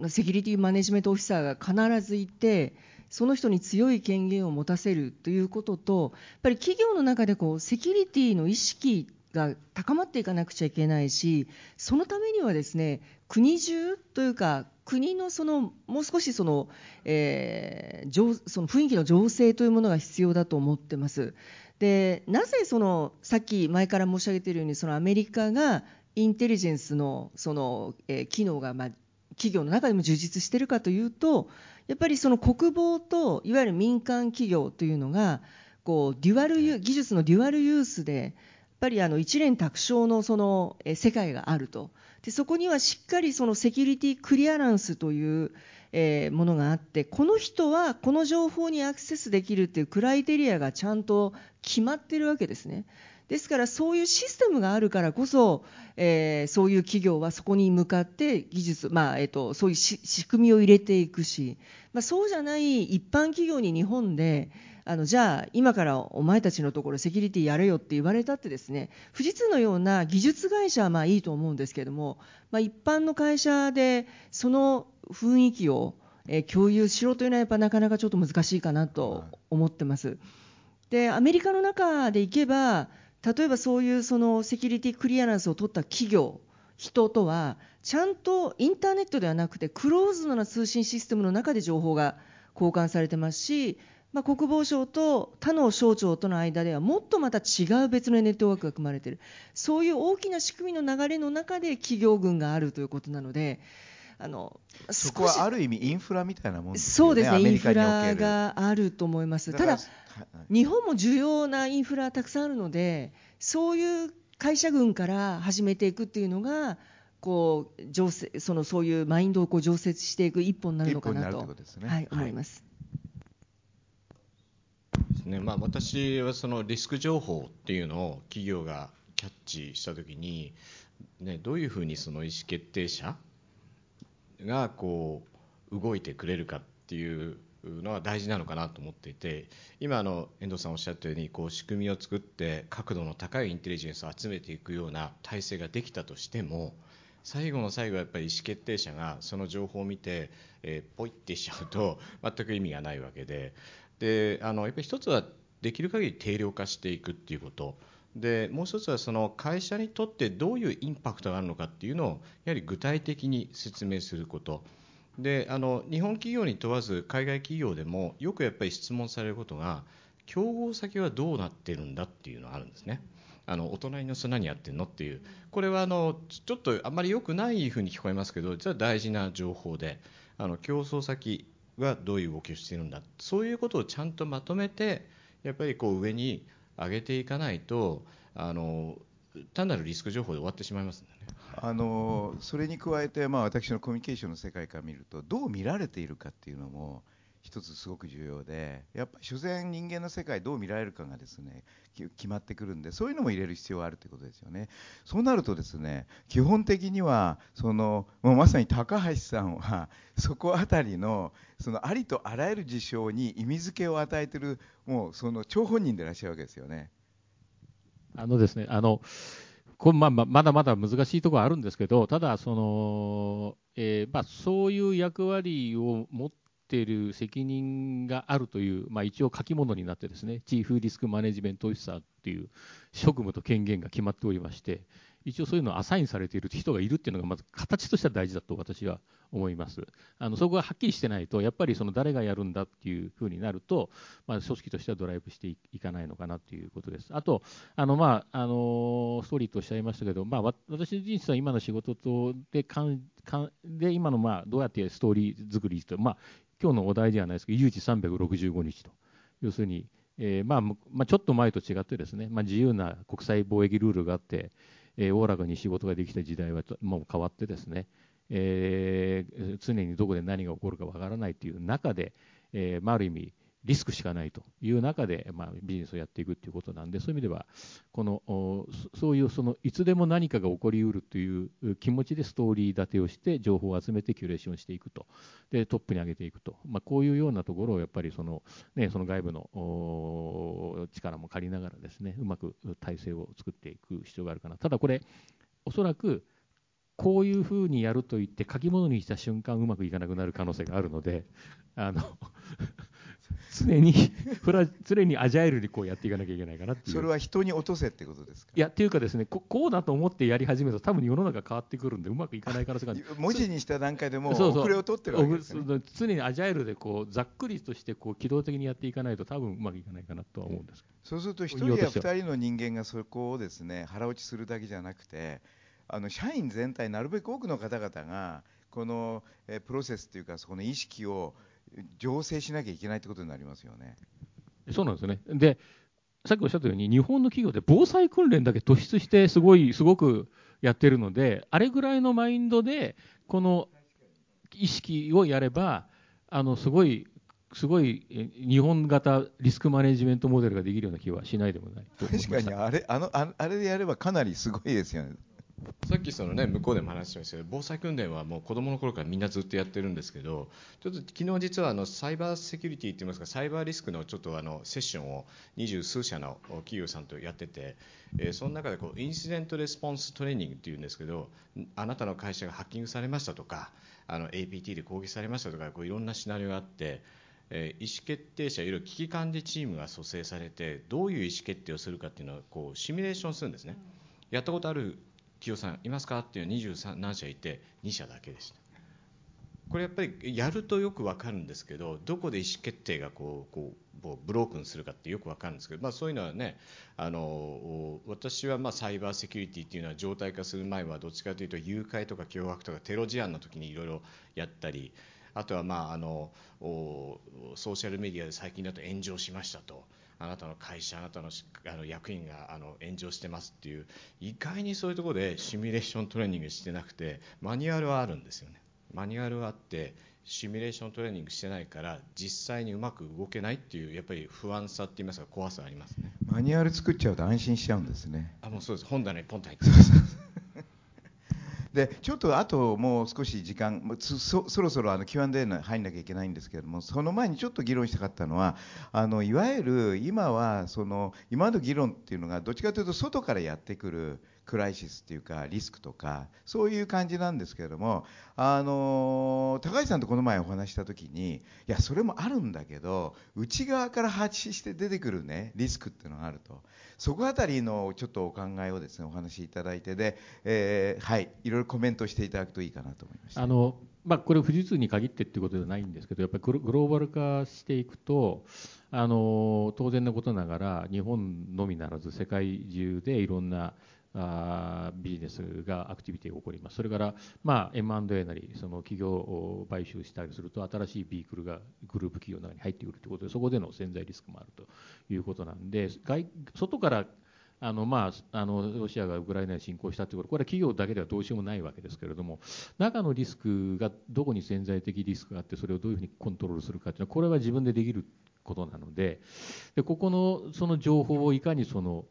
セキュリティマネジメントオフィサーが必ずいて、その人に強い権限を持たせるということと、やっぱり企業の中でこうセキュリティの意識が高まっていかなくちゃいけないし、そのためにはですね国中というか、国のそのもう少しその、えーその雰囲気の情勢というものが必要だと思ってます。でなぜそのさっき前から申し上げているようにそのアメリカがインテリジェンスのその、えー機能が、まあ、企業の中でも充実しているかというとやっぱりその国防といわゆる民間企業というのがこうデュアル技術のデュアルユースでやっぱりあの一連卓上のそのえ世界があるとでそこにはしっかりそのセキュリティクリアランスという、えーものがあってこの人はこの情報にアクセスできるっていうクライテリアがちゃんと決まってるわけですね。ですからそういうシステムがあるからこそ、えーそういう企業はそこに向かって技術、まあえっとそういう仕組みを入れていくし、まあ、そうじゃない一般企業に日本であのじゃあ今からお前たちのところセキュリティやれよって言われたってですね富士通のような技術会社はまあいいと思うんですけども、まあ、一般の会社でその雰囲気を、共有しろというのはやっぱなかなかちょっと難しいかなと思ってます。でアメリカの中でいけば例えばそういうそのセキュリティクリアランスを取った企業人とはちゃんとインターネットではなくてクローズドな通信システムの中で情報が交換されてますし、まあ、国防省と他の省庁との間ではもっとまた違う別のネットワークが組まれているそういう大きな仕組みの流れの中で企業群があるということなのであのそこはある意味インフラみたいなもんですよね。そうですねインフラがあると思います。ただはい日本も重要なインフラたくさんあるのでそういう会社群から始めていくっていうのがこうそのそういうマインドをこう醸成していく一歩になるのかなとねはい、はい思います。ですね。まあ、私はそのリスク情報っていうのを企業がキャッチしたときに、ね、どういうふうにその意思決定者がこう動いてくれるかっていうのは大事なのかなと思っていて今あの遠藤さんおっしゃったようにこう仕組みを作って角度の高いインテリジェンスを集めていくような体制ができたとしても最後の最後はやっぱり意思決定者がその情報を見て、えーポイってしちゃうと全く意味がないわけでであのやっぱり一つはできる限り定量化していくっていうこと。でもう一つはその会社にとってどういうインパクトがあるのかっていうのをやはり具体的に説明すること。であの日本企業に問わず海外企業でもよくやっぱり質問されることが競合先はどうなってるんだっていうのがあるんですね。あのお隣の人何やってんのっていう。これはあのちょっとあんまり良くないふうに聞こえますけど実は大事な情報であの競争先はどういう動きをしているんだそういうことをちゃんとまとめてやっぱりこう上に上げていかないとあの単なるリスク情報で終わってしまいますんでね。あのそれに加えて、まあ、私のコミュニケーションの世界から見るとどう見られているかっていうのも一つすごく重要でやっぱり所詮人間の世界どう見られるかがですね決まってくるんでそういうのも入れる必要があるということですよねそうなるとですね基本的にはそのもうまさに高橋さんは そこあたりのそのありとあらゆる事象に意味付けを与えているもうその張本人でいらっしゃるわけですよね。あのですね、あの、こまあままだまだ難しいところあるんですけど、ただ、その、えーまあ、そういう役割を持っている責任があるという、まあ、一応書き物になってですね、チーフリスクマネジメントオフィサーっていう職務と権限が決まっておりまして、一応そういうのをアサインされている人がいるっていうのがまず形としては大事だと私は思います。あのそこがはっきりしてないとやっぱりその誰がやるんだっていうふうになると、まあ、組織としてはドライブしていかないのかなということです。あとあの、まあ、あのストーリーとおっしゃいましたけど、まあ、私自身は今の仕事とでかんかんで今のまあどうやってストーリー作りと、まあ、今日のお題ではないですけど、有事365日と、要するに、えーまあまあ、ちょっと前と違ってですね、まあ、自由な国際貿易ルールがあって、えー、おおらかに仕事ができた時代はもう変わってですね、えー、常にどこで何が起こるかわからないという中で、えーまあ、ある意味、リスクしかないという中で、まあ、ビジネスをやっていくということなんで、そういう意味では、このそういうそのいつでも何かが起こりうるという気持ちでストーリー立てをして、情報を集めてキュレーションしていくと、でトップに上げていくと、まあ、こういうようなところをやっぱりその、ね、その外部の力も借りながらですね、うまく体制を作っていく必要があるかな。ただこれおそらくこういうふうにやると言って書き物にした瞬間うまくいかなくなる可能性があるのであの常に フラ常にアジャイルにこうやっていかなきゃいけないかなっていう。それは人に落とせってことですか？いやっていうかですねここうだと思ってやり始めると多分世の中変わってくるんでうまくいかない可能性が文字にした段階でも遅れを取ってるわけですね、常にアジャイルでこうざっくりとしてこう機動的にやっていかないと多分うまくいかないかなとは思うんです。そうすると1人や2人の人間がそこをですね腹落ちするだけじゃなくてあの社員全体なるべく多くの方々がこのえプロセスというかそこの意識を醸成しなきゃいけないってことになりますよね。そうなんですよね。で、さっきおっしゃったように、日本の企業で防災訓練だけ突出して、すごい、すごくやってるので、あれぐらいのマインドで、この意識をやれば、あのすごい、すごい日本型リスクマネジメントモデルができるような気はしないでもない確かにあれあのあれでやればかなりすごいですよね。さっきその、ね、向こうでも話しましたけど防災訓練はもう子どもの頃からみんなずっとやってるんですけどちょっと昨日実はあのサイバーセキュリティといいますかサイバーリスクのちょっとあのセッションを二十数社の企業さんとやってて、えー、その中でこうインシデントレスポンストレーニングっていうんですけどあなたの会社がハッキングされましたとかあの APT で攻撃されましたとかこういろんなシナリオがあって。えー、意思決定者いろいろ危機管理チームが蘇生されてどういう意思決定をするかっていうのをこうシミュレーションするんですね、やったことある清さんいますか？っていう23何社いて2社だけでした。これやっぱりやるとよく分かるんですけどどこで意思決定がこうこうブロークンするかってよく分かるんですけど、まあ、そういうのはねあの私はまあサイバーセキュリティっていうのは常態化する前はどっちかというと誘拐とか脅迫とかテロ事案の時にいろいろやったりあとはまああのソーシャルメディアで最近だと炎上しましたと。あなたの会社あなたのあの役員があの炎上してますっていう意外にそういうところでシミュレーショントレーニングしてなくてマニュアルはあるんですよね。マニュアルはあってシミュレーショントレーニングしてないから実際にうまく動けないっていうやっぱり不安さって言いますか怖さありますね。マニュアル作っちゃうと安心しちゃうんですね。あもうそうです。本棚にポンと入ってますでちょっとあともう少し時間そろそろあの Q&A に入んなきゃいけないんですけれどもその前にちょっと議論したかったのはあのいわゆる今はその今の議論っていうのがどっちかというと外からやってくるクライシスっていうかリスクとかそういう感じなんですけれどもあの高橋さんとこの前お話した時にいやそれもあるんだけど内側から発信して出てくるねリスクっていうのがあると。そこあたりのちょっとお考えをですねお話しいただいてで、えー、はいいろいろコメントしていただくといいかなと思いました。あの、まあ、これ富士通に限ってっていうことではないんですけどやっぱりグローバル化していくとあの当然のことながら日本のみならず世界中でいろんなあビジネスがアクティビティが起こります、それから、まあ、M&A なりその企業を買収したりすると新しいビークルがグループ企業の中に入ってくるということでそこでの潜在リスクもあるということなんで外外からあのまあ、あのロシアがウクライナに侵攻したということこれは企業だけではどうしようもないわけですけれども中のリスクがどこに潜在的リスクがあってそれをどういうふうにコントロールするかというのはこれは自分でできることなのででここのその情報をいかにその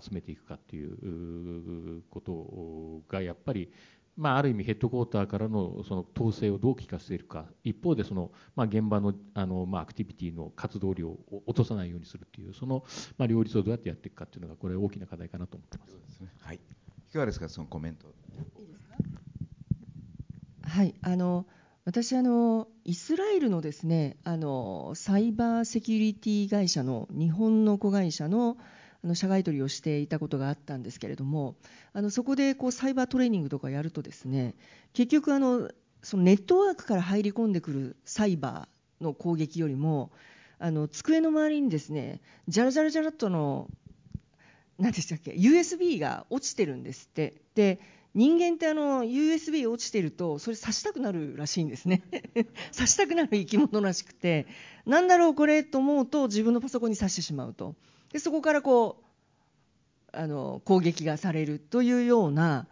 集めていくかっていうことがやっぱり、まあ、ある意味ヘッドクォーターからのその統制をどう効かせるか一方でその、まあ、現場のあの、まあ、アクティビティの活動量を落とさないようにするっていうその、まあ、両立をどうやってやっていくかっていうのがこれ大きな課題かなと思ってます。ね、はい、いかがですかそのコメント。はいあの私あのイスラエルのですねあのサイバーセキュリティ会社の日本の子会社のあの社外取りをしていたことがあったんですけれどもあのそこでこうサイバートレーニングとかやるとですね結局あのそのネットワークから入り込んでくるサイバーの攻撃よりもあの机の周りにですねじゃらじゃらじゃらっとの何でしたっけ USB が落ちてるんですって。で人間ってあの USB 落ちてるとそれ刺したくなるらしいんですね 刺したくなる生き物らしくてなんだろうこれと思うと自分のパソコンに刺してしまうとでそこからこうあの攻撃がされるというような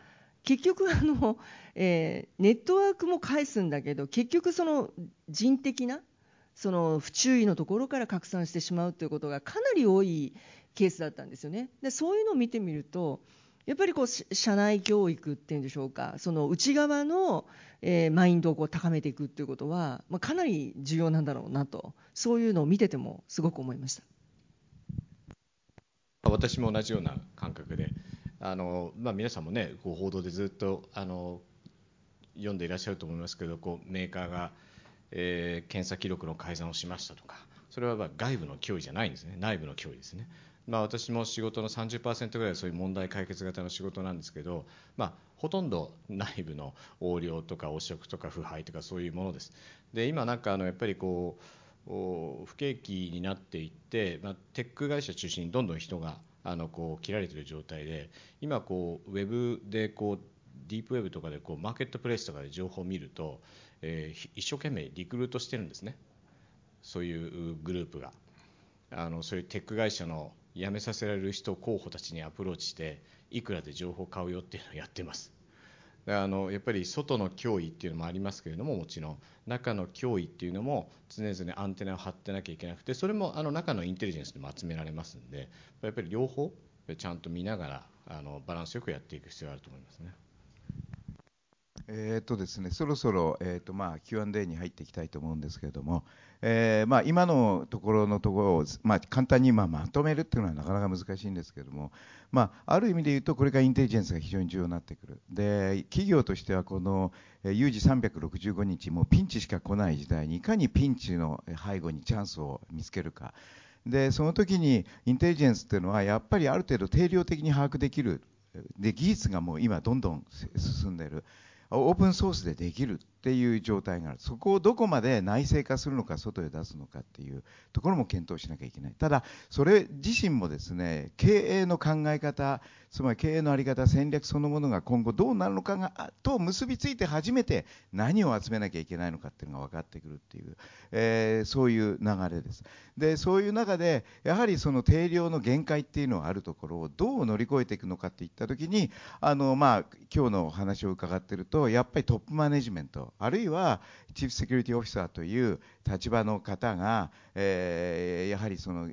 結局あの、えー、ネットワークも返すんだけど結局その人的なその不注意のところから拡散してしまうということがかなり多いケースだったんですよね。でそういうのを見てみるとやっぱりこう社内教育っていうんでしょうか。その内側の、えー、マインドをこう高めていくっていうことは、まあ、かなり重要なんだろうなと。そういうのを見ててもすごく思いました。私も同じような感覚であの、まあ、皆さんもねこう報道でずっとあの読んでいらっしゃると思いますけどこうメーカーが、えー、検査記録の改ざんをしましたとかそれはまあ外部の脅威じゃないんですね。内部の脅威ですね。まあ、私も仕事の30%ぐらいそういう問題解決型の仕事なんですけど、まあ、ほとんど内部の横領とか汚職とか腐敗とかそういうものです。で今なんかあのやっぱりこう不景気になっていって、まあ、テック会社中心にどんどん人があのこう切られている状態で今こうウェブでこうディープウェブとかでこうマーケットプレイスとかで情報を見ると、えー、一生懸命リクルートしてるんですねそういうグループがあのそういうテック会社の辞めさせられる人候補たちにアプローチしていくらで情報を買うよっていうのをやってますあのやっぱり外の脅威っていうのもありますけれどももちろん中の脅威っていうのも常々アンテナを張ってなきゃいけなくてそれもあの中のインテリジェンスでも集められますんでやっぱり両方ちゃんと見ながらあのバランスよくやっていく必要があると思いますね。えーとですね、そろそろ、えーとまあ、Q&A に入っていきたいと思うんですけれども、えーまあ、今のところのところを、まあ、簡単にまあまとめるっていうのはなかなか難しいんですけれども、まあ、ある意味で言うとこれからインテリジェンスが非常に重要になってくる。で企業としてはこの有事365日もうピンチしか来ない時代にいかにピンチの背後にチャンスを見つけるか。でその時にインテリジェンスっていうのはやっぱりある程度定量的に把握できる。で技術がもう今どんどん進んでいる。オープンソースでできる。っていう状態がある。そこをどこまで内製化するのか外へ出すのかっていうところも検討しなきゃいけない。ただそれ自身もですね経営の考え方つまり経営の在り方戦略そのものが今後どうなるのかがと結びついて初めて何を集めなきゃいけないのかっていうのが分かってくるっていう、えー、そういう流れです。でそういう中でやはりその定量の限界っていうのがあるところをどう乗り越えていくのかっていった時にあのまあ今日のお話を伺っているとやっぱりトップマネジメントあるいはチーフセキュリティオフィサーという立場の方が、えー、やはりその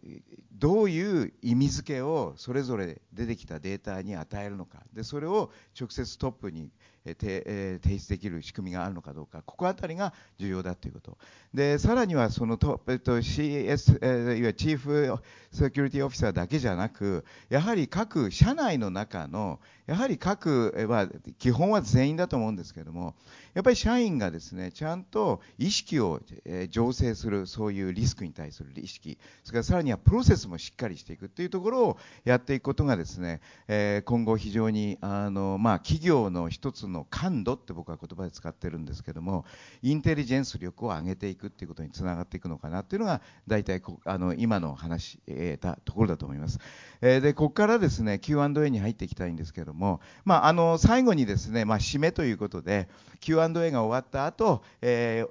どういう意味付けをそれぞれ出てきたデータに与えるのかでそれを直接トップに提出できる仕組みがあるのかどうか、ここあたりが重要だということ。で、さらにはそのト、えっと、CS、えいわゆるチーフセキュリティオフィサーだけじゃなく、やはり各社内の中の、やはり各は、基本は全員だと思うんですけれども、やっぱり社員がですね、ちゃんと意識をえ醸成する、そういうリスクに対する意識、それからさらにはプロセスもしっかりしていくというところをやっていくことがですね、え今後非常に、あの、まあ、企業の一つの感度って僕は言葉で使ってるんですけども、インテリジェンス力を上げていくっていうことにつながっていくのかなっていうのが、大体あの今の話、えたところだと思います。えで、ここからですね、Q&A に入っていきたいんですけども、まあ、あの、最後にですね、まあ、締めということで、Q&A Q&A が終わった後、えー、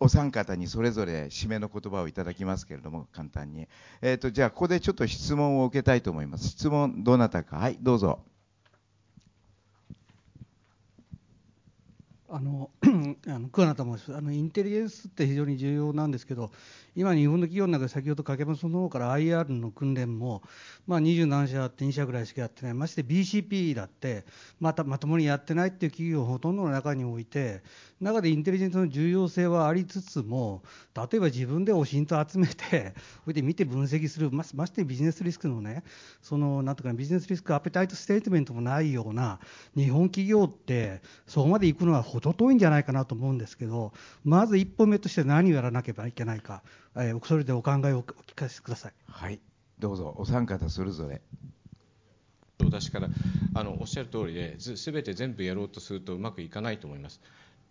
お三方にそれぞれ締めの言葉をいただきますけれども、簡単に。えっ、ー、と、じゃあ、ここでちょっと質問を受けたいと思います。質問、どなたか？はい、どうぞ。あのあの桑名と申します。あのインテリジェンスって非常に重要なんですけど今日本の企業の中で先ほど掛松の方から IR の訓練も、まあ、27社あって2社ぐらいしかやってない。まして BCP だってまたまともにやってないっていう企業をほとんどの中において中でインテリジェンスの重要性はありつつも例えば自分でおしんと集めて それで見て分析するまましてビジネスリスクのねそのなんとかビジネスリスクアペタイトステートメントもないような日本企業ってそこまで行くのは程遠いんじゃないかなと思うんですけどまず一歩目として何をやらなければいけないか、えー、それでお考えをお聞かせください。はいどうぞお三方それぞれ私からあのおっしゃる通りで、すべて全部やろうとするとうまくいかないと思います。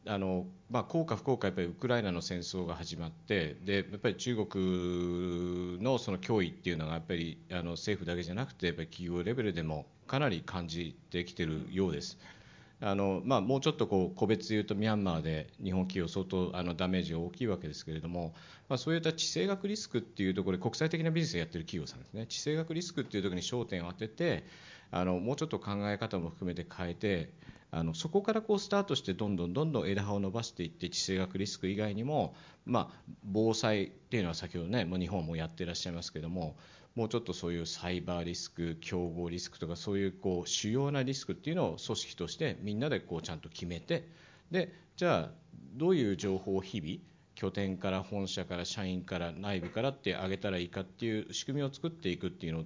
あのまあ、幸か不幸かやっぱりウクライナの戦争が始まってでやっぱり中国のその脅威っていうのがやっぱりあの政府だけじゃなくてやっぱり企業レベルでもかなり感じてきているようです。あのまあ、もうちょっとこう個別で言うとミャンマーで日本企業相当あのダメージが大きいわけですけれども、まあ、そういった地政学リスクっていうところで国際的なビジネスをやってる企業さんですね。地政学リスクっていうところに焦点を当ててあのもうちょっと考え方も含めて変えてあのそこからこうスタートしてどんどんどんどん枝葉を伸ばしていって地政学リスク以外にも、まあ、防災っていうのは先ほどねもう日本もやっていらっしゃいますけどももうちょっとそういうサイバーリスク競合リスクとかそういうこう主要なリスクっていうのを組織としてみんなでこうちゃんと決めてでじゃあどういう情報を日々拠点から本社から社員から内部からってあげたらいいかっていう仕組みを作っていくっていうの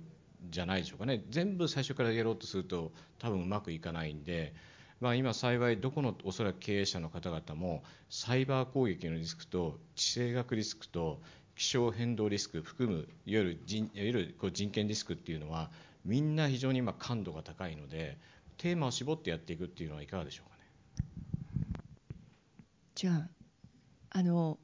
じゃないでしょうかね。全部最初からやろうとすると多分うまくいかないんで、まあ、今幸いどこのおそらく経営者の方々もサイバー攻撃のリスクと地政学リスクと気象変動リスク含むいわゆる人いわゆるこう人権リスクっていうのはみんな非常に今感度が高いのでテーマを絞ってやっていくっていうのはいかがでしょうかね？じゃああの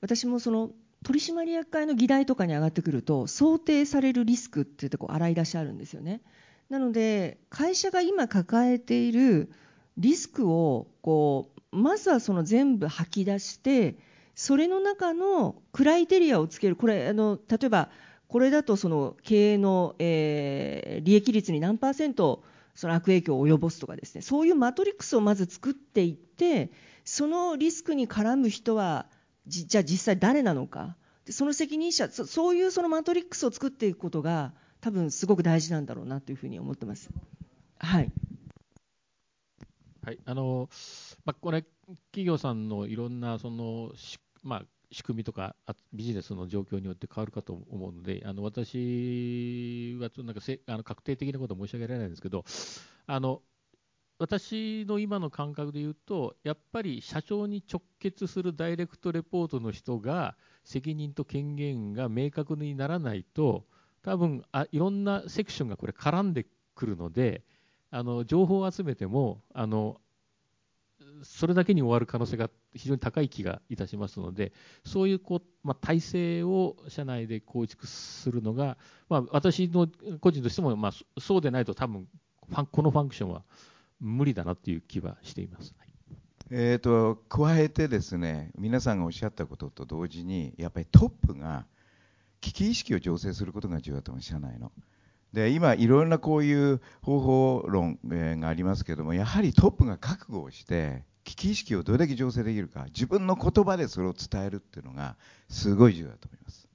私もその取締役会の議題とかに上がってくると想定されるリスクっていうとこ洗い出しあるんですよね。なので会社が今抱えているリスクをこうまずはその全部吐き出してそれの中のクライテリアをつけるこれあの例えばこれだとその経営の、えー、利益率に何パーセントその悪影響を及ぼすとかですねそういうマトリックスをまず作っていってそのリスクに絡む人はじじゃあ実際誰なのかその責任者そういうそのマトリックスを作っていくことが多分すごく大事なんだろうなというふうに思ってます。はい。はい、あの、まあ、これ企業さんのいろんなそのまあ仕組みとかビジネスの状況によって変わるかと思うので、あの私はなんかせあの確定的なことは申し上げられないんですけど、あの私の今の感覚で言うと、やっぱり社長に直結するダイレクトレポートの人が、責任と権限が明確にならないと、多分あいろんなセクションがこれ絡んでくるので、あの情報を集めてもあの、それだけに終わる可能性が非常に高い気がいたしますので、そういうこう、まあ、体制を社内で構築するのが、まあ、私の個人としても、まあ、そうでないと、多分このファンクションは無理だなという気はしています。えーと、加えてですね皆さんがおっしゃったことと同時にやっぱりトップが危機意識を醸成することが重要だと思う社内の。で今、いろんなこういう方法論がありますけどもやはりトップが覚悟をして危機意識をどれだけ醸成できるか自分の言葉でそれを伝えるっていうのがすごい重要だと思います。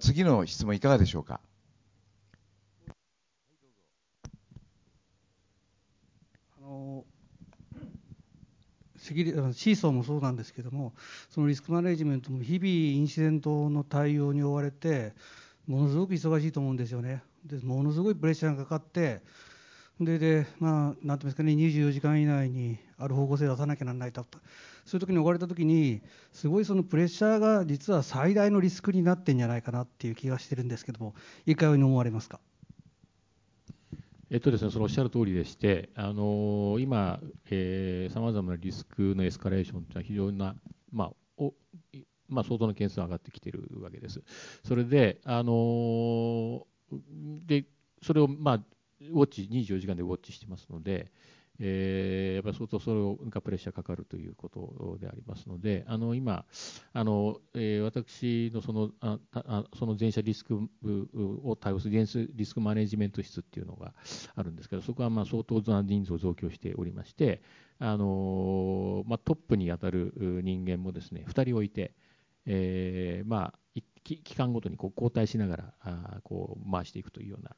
次の質問いかがでしょうか？あの。シーソーもそうなんですけどもそのリスクマネジメントも日々インシデントの対応に追われてものすごく忙しいと思うんですよねでものすごいプレッシャーがかかって24時間以内にある方向性を出さなきゃならないとそういう時に追われた時にすごいそのプレッシャーが実は最大のリスクになってんじゃないかなっていう気がしてるんですけどもいかがに思われますか？えっとですね、そのおっしゃる通りでして、あのー、今、さまざまなリスクのエスカレーションというのは非常な、まあおまあ、相当の件数が上がってきているわけです。それで、あのー、でそれを、まあ、ウォッチ、24時間でウォッチしてますので、えー、やっぱり相当それをがプレッシャーかかるということでありますので、あの今、あのえー、私のそのああその全社リスクを対応するリスクマネジメント室っていうのがあるんですけど、そこはまあ相当な人数を増強しておりまして、あのまあ、トップに当たる人間もですね2人置いて、えーまあ、期間ごとにこう交代しながらあこう回していくというような。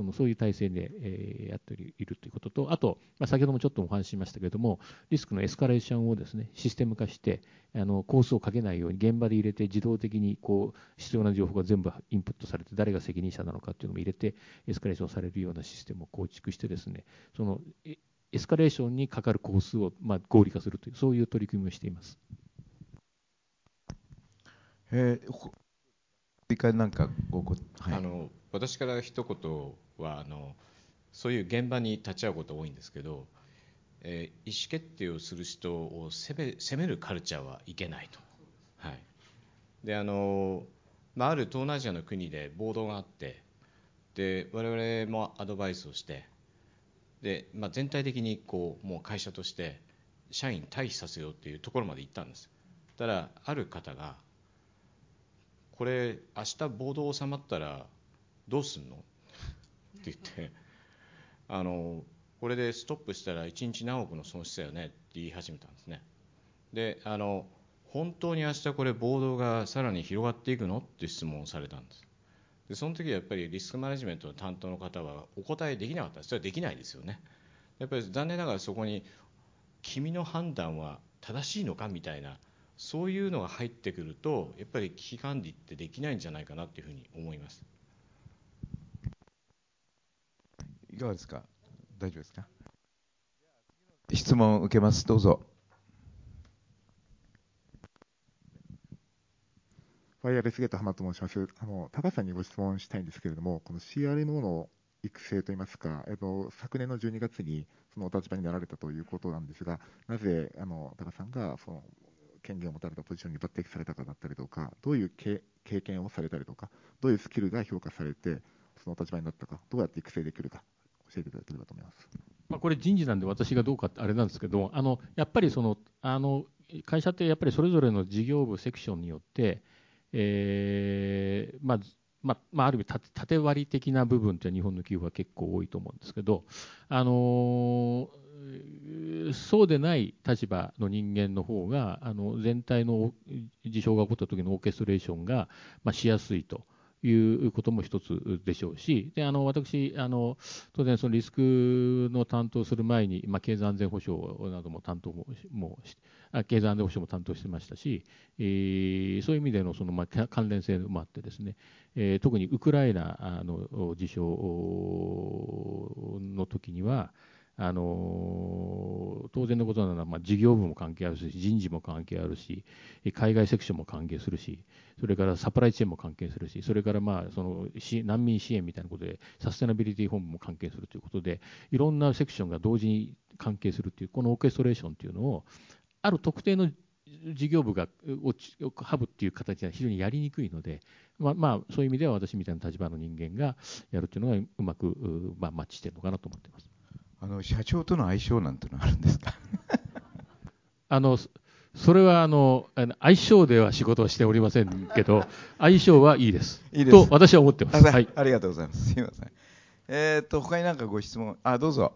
そのそういう体制で、えー、やっているということと、あと、まあ、先ほどもちょっとお話ししましたけれども、リスクのエスカレーションをですねシステム化して、あのコースをかけないように現場で入れて、自動的にこう必要な情報が全部インプットされて、誰が責任者なのかっていうのも入れて、エスカレーションされるようなシステムを構築して、ですねそのエスカレーションにかかるコースを、まあ、合理化するという、そういう取り組みをしています。えー追加なんかごこ、はい、あの私から一言はあのそういう現場に立ち会うこと多いんですけど、えー、意思決定をする人を責め責めるカルチャーはいけないと。はい、であの、まあ、ある東南アジアの国で暴動があってで我々もアドバイスをしてで、まあ、全体的にこうもう会社として社員退避させようっていうところまで行ったんです。ただある方がこれ明日暴動収まったらどうすんの？って言ってあのこれでストップしたら1日何億の損失だよねって言い始めたんですね。であの本当に明日これ暴動がさらに広がっていくのって質問をされたんです。でその時はやっぱりリスクマネジメントの担当の方はお答えできなかったそれはできないですよね。やっぱり残念ながらそこに君の判断は正しいのかみたいなそういうのが入ってくるとやっぱり危機管理ってできないんじゃないかなっていうふうに思います。いかがですか？大丈夫ですか？質問を受けます。どうぞ。ワイヤレスゲート浜と申します。あの高橋さんにご質問したいんですけれども、この CRMO の育成といいますか、えっと、昨年の12月にそのお立場になられたということなんですが、なぜあの高橋さんがその権限を持たれたポジションに抜擢されたかだったりとか、どういう経験をされたりとか、どういうスキルが評価されて、そのお立場になったか、どうやって育成できるか、教えていただければと思います。まあ、これ人事なんで私がどうかってあれなんですけど、あのやっぱりそのあの会社ってやっぱりそれぞれの事業部セクションによって、えーまあまあ、ある意味縦割り的な部分って日本の企業は結構多いと思うんですけど、あの、そうでない立場の人間の方があの全体の事象が起こった時のオーケストレーションが、まあ、しやすいと。いうことも一つでしょうし、であの私あの、当然、リスクの担当する前に、まあ、経済安全保障なども担当もも経済安全保障も担当してましたし、えー、そういう意味でのその、まあ、関連性もあってですね、えー、特にウクライナの事象の時には、あの当然のことなら、まあ、事業部も関係あるし、人事も関係あるし、海外セクションも関係するし、それからサプライチェーンも関係するし、それからまあその難民支援みたいなことで、サステナビリティ本部も関係するということで、いろんなセクションが同時に関係するという、このオーケストレーションというのを、ある特定の事業部がハブっていう形は非常にやりにくいので、まあ、まあ、そういう意味では私みたいな立場の人間がやるっていうのがうまく、まあ、マッチしてるのかなと思ってます。あの社長との相性なんてのはあるんですか？あのそれはあの相性では仕事をしておりませんけど、相性はいいです。いいですと私は思ってます。はい、ありがとうございます。すみません。えー、っと他に何かご質問、あどうぞ。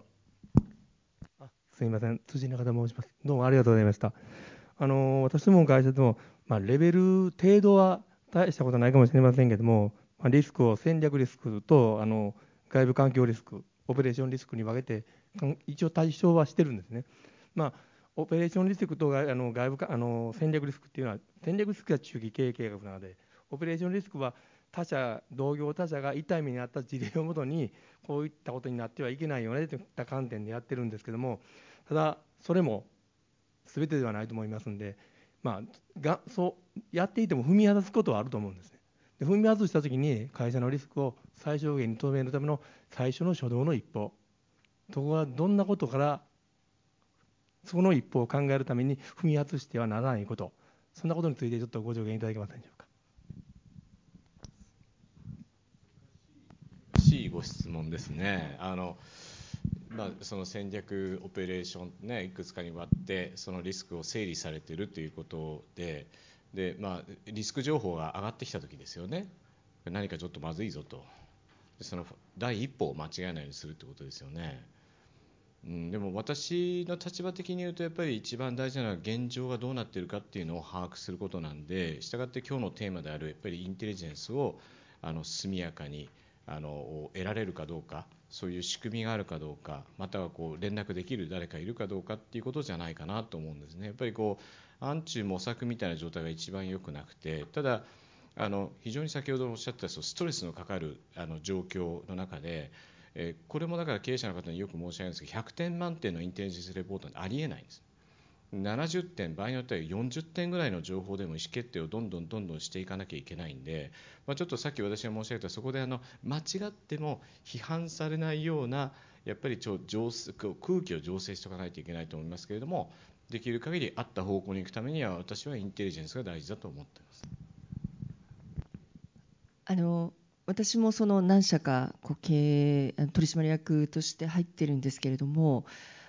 あすみません、辻中田申します。どうもありがとうございました。あの私どもの会社でも、まあ、レベル程度は大したことないかもしれませんけども、まあ、リスクを戦略リスクとあの外部環境リスクオペレーションリスクに分けて一応対象はしてるんですね。まあオペレーションリスクとあの外部かあの戦略リスクっていうのは戦略リスクは中期経営計画なのでオペレーションリスクは他社同業他社が痛い目にあった事例をもとにこういったことになってはいけないよねといった観点でやってるんですけどもただそれも全てではないと思いますんで、まあ、がそうやっていても踏み外すことはあると思うんです踏み外した時に会社のリスクを最小限に止めるための最初の初動の一歩そこはどんなことからその一歩を考えるために踏み外してはならないことそんなことについてちょっとご助言いただけませんでしょうか。しいご質問ですね。あのまあ、その戦略オペレーション、ね、いくつかに割ってそのリスクを整理されているということでで、まあ、リスク情報が上がってきた時ですよね何かちょっとまずいぞとその第一歩を間違えないようにするってことですよね。うん、でも私の立場的に言うとやっぱり一番大事なのは現状がどうなっているかっていうのを把握することなんでしたがって今日のテーマであるやっぱりインテリジェンスをあの速やかにあの得られるかどうかそういう仕組みがあるかどうかまたはこう連絡できる誰かいるかどうかっていうことじゃないかなと思うんですね。やっぱりこう暗中模索みたいな状態が一番良くなくてただあの非常に先ほどおっしゃったストレスのかかるあの状況の中で、えこれもだから経営者の方によく申し上げるんですけど100点満点のインテリジェンスレポートはありえないんです。70点場合によっては40点ぐらいの情報でも意思決定をどんどんどんどんしていかなきゃいけないんで、まあ、ちょっとさっき私が申し上げたそこであの間違っても批判されないようなやっぱりちょ空気を醸成しておかないといけないと思いますけれどもできる限りあった方向に行くためには私はインテリジェンスが大事だと思ってます。あの私もその何社かこう経営取締役として入ってるんですけれども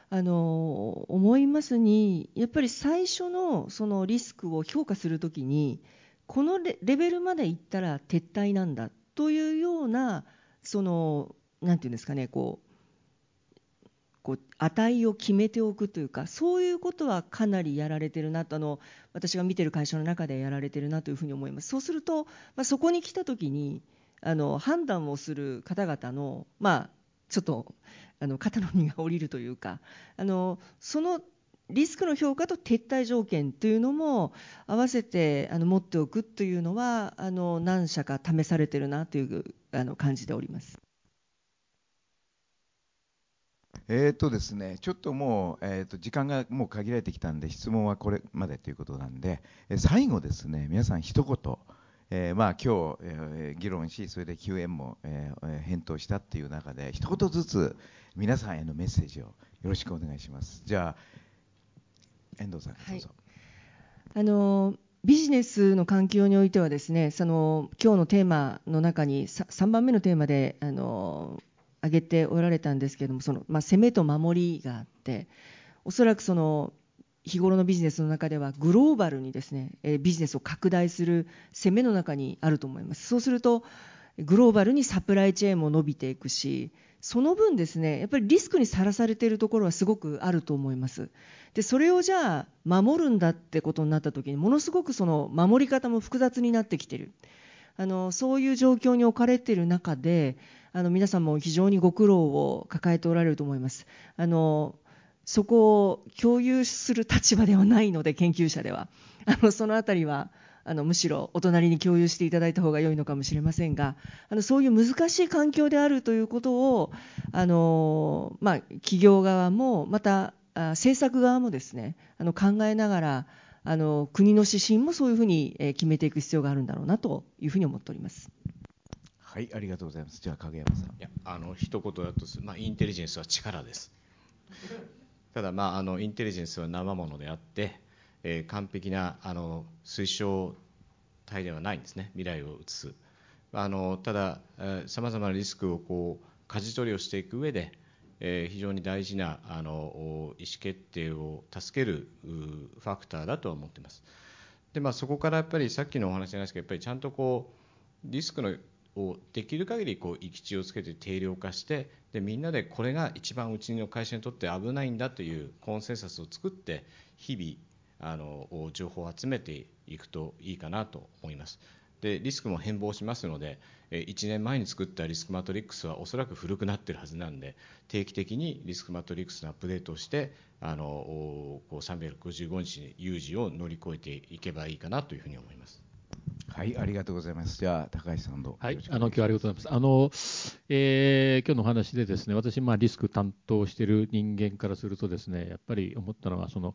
あの思いますにやっぱり最初のそのリスクを評価するときにこのレベルまでいったら撤退なんだというようなそのなんていうんですかねこうこう値を決めておくというかそういうことはかなりやられてるなとあの私が見てる会社の中でやられてるなというふうに思いますそうすると、まあ、そこに来た時にあの判断をする方々の、まあ、ちょっとあの肩の荷が下りるというかあのそのリスクの評価と撤退条件というのも合わせてあの持っておくというのはあの何社か試されてるなというあの感じでおります。えーとですね、ちょっともう、えーと時間がもう限られてきたんで質問はこれまでということなんで、え最後ですね皆さん一言、えー、まあ今日、えー、議論しそれで救援も、えー、返答したっていう中で一言ずつ皆さんへのメッセージをよろしくお願いします。じゃあ遠藤さんどうぞ。はい、あのビジネスの環境においてはですねその今日のテーマの中に 3, 番目のテーマであの挙げておられたんですけれどもその、まあ、攻めと守りがあっておそらくその日頃のビジネスの中ではグローバルにですねビジネスを拡大する攻めの中にあると思います。そうするとグローバルにサプライチェーンも伸びていくしその分ですねやっぱりリスクにさらされているところはすごくあると思います。でそれをじゃあ守るんだってことになった時にものすごくその守り方も複雑になってきている。あのそういう状況に置かれている中であの皆さんも非常にご苦労を抱えておられると思います。あのそこを共有する立場ではないので研究者ではあのその辺りはあのむしろお隣に共有していただいた方が良いのかもしれませんがあのそういう難しい環境であるということをあの、まあ、企業側もまた政策側もですねあの考えながらあの国の指針もそういうふうに決めていく必要があるんだろうなというふうに思っております。はい、ありがとうございます。じゃあ影山さん。いや、あの一言だとまあインテリジェンスは力です。ただまああのインテリジェンスは生ものであって、えー、完璧なあの推奨体ではないんですね。未来を映す。あのたださまざまなリスクをこう舵取りをしていく上で、えー、非常に大事なあの意思決定を助けるファクターだとは思っています。でまあそこからやっぱりさっきのお話じゃないですけどやっぱりちゃんとこうリスクのをできる限りこう行き地をつけて定量化してでみんなでこれが一番うちの会社にとって危ないんだというコンセンサスを作って日々あの情報を集めていくといいかなと思います。でリスクも変貌しますので1年前に作ったリスクマトリックスはおそらく古くなってるはずなんで定期的にリスクマトリックスのアップデートをしてあのこう365日有事を乗り越えていけばいいかなというふうに思います。はい、ありがとうございます。じゃあ、高橋さんどうはい、あの、今日はありがとうございます。あの、えー、今日のお話でですね、私、まあ、リスク担当している人間からするとですね、やっぱり思ったのは、その、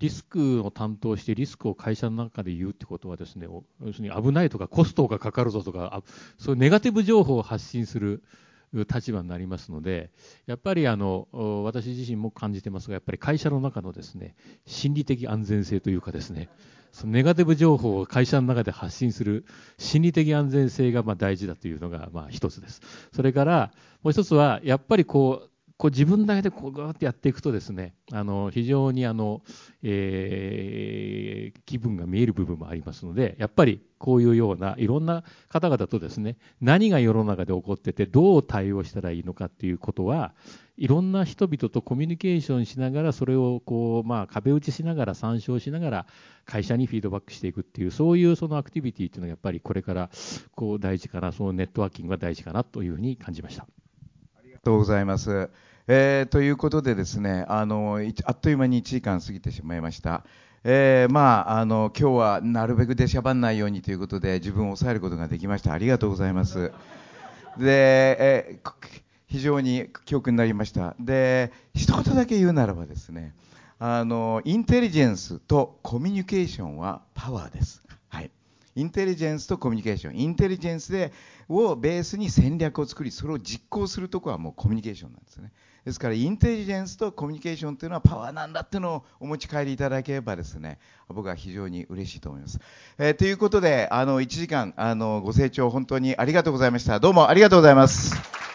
リスクを担当してリスクを会社の中で言うってことはですね、要するに危ないとかコストがかかるぞとか、そういうネガティブ情報を発信する立場になりますので、やっぱりあの私自身も感じてますが、やっぱり会社の中のですね心理的安全性というかですね、そのネガティブ情報を会社の中で発信する心理的安全性がま大事だというのがまあ一つです。それからもう一つは、やっぱりこう、こう自分だけでこうガーってやっていくとですね、あの非常にあの、えー、気分が見える部分もありますので、やっぱりこういうようないろんな方々とですね、何が世の中で起こっててどう対応したらいいのかっていうことは、いろんな人々とコミュニケーションしながら、それをこう、まあ、壁打ちしながら、参照しながら、会社にフィードバックしていくっていう、そういうそのアクティビティっていうのがやっぱりこれからこう大事かな、そのネットワーキングが大事かなというふうに感じました。ありがとうございます。えー、ということでですね、あのあっという間に1時間過ぎてしまいました。えー、まあ、あの今日はなるべく出しゃばんないようにということで自分を抑えることができました。ありがとうございます。で、えー非常に教訓になりました。で、一言だけ言うならばですね、あのインテリジェンスとコミュニケーションはパワーです。はい。インテリジェンスとコミュニケーション、インテリジェンスでをベースに戦略を作り、それを実行するところはもうコミュニケーションなんですね。ですから、インテリジェンスとコミュニケーションというのはパワーなんだっていうのをお持ち帰りいただければですね、僕は非常に嬉しいと思います。えーということで、あの1時間あのご清聴本当にありがとうございました。どうもありがとうございます。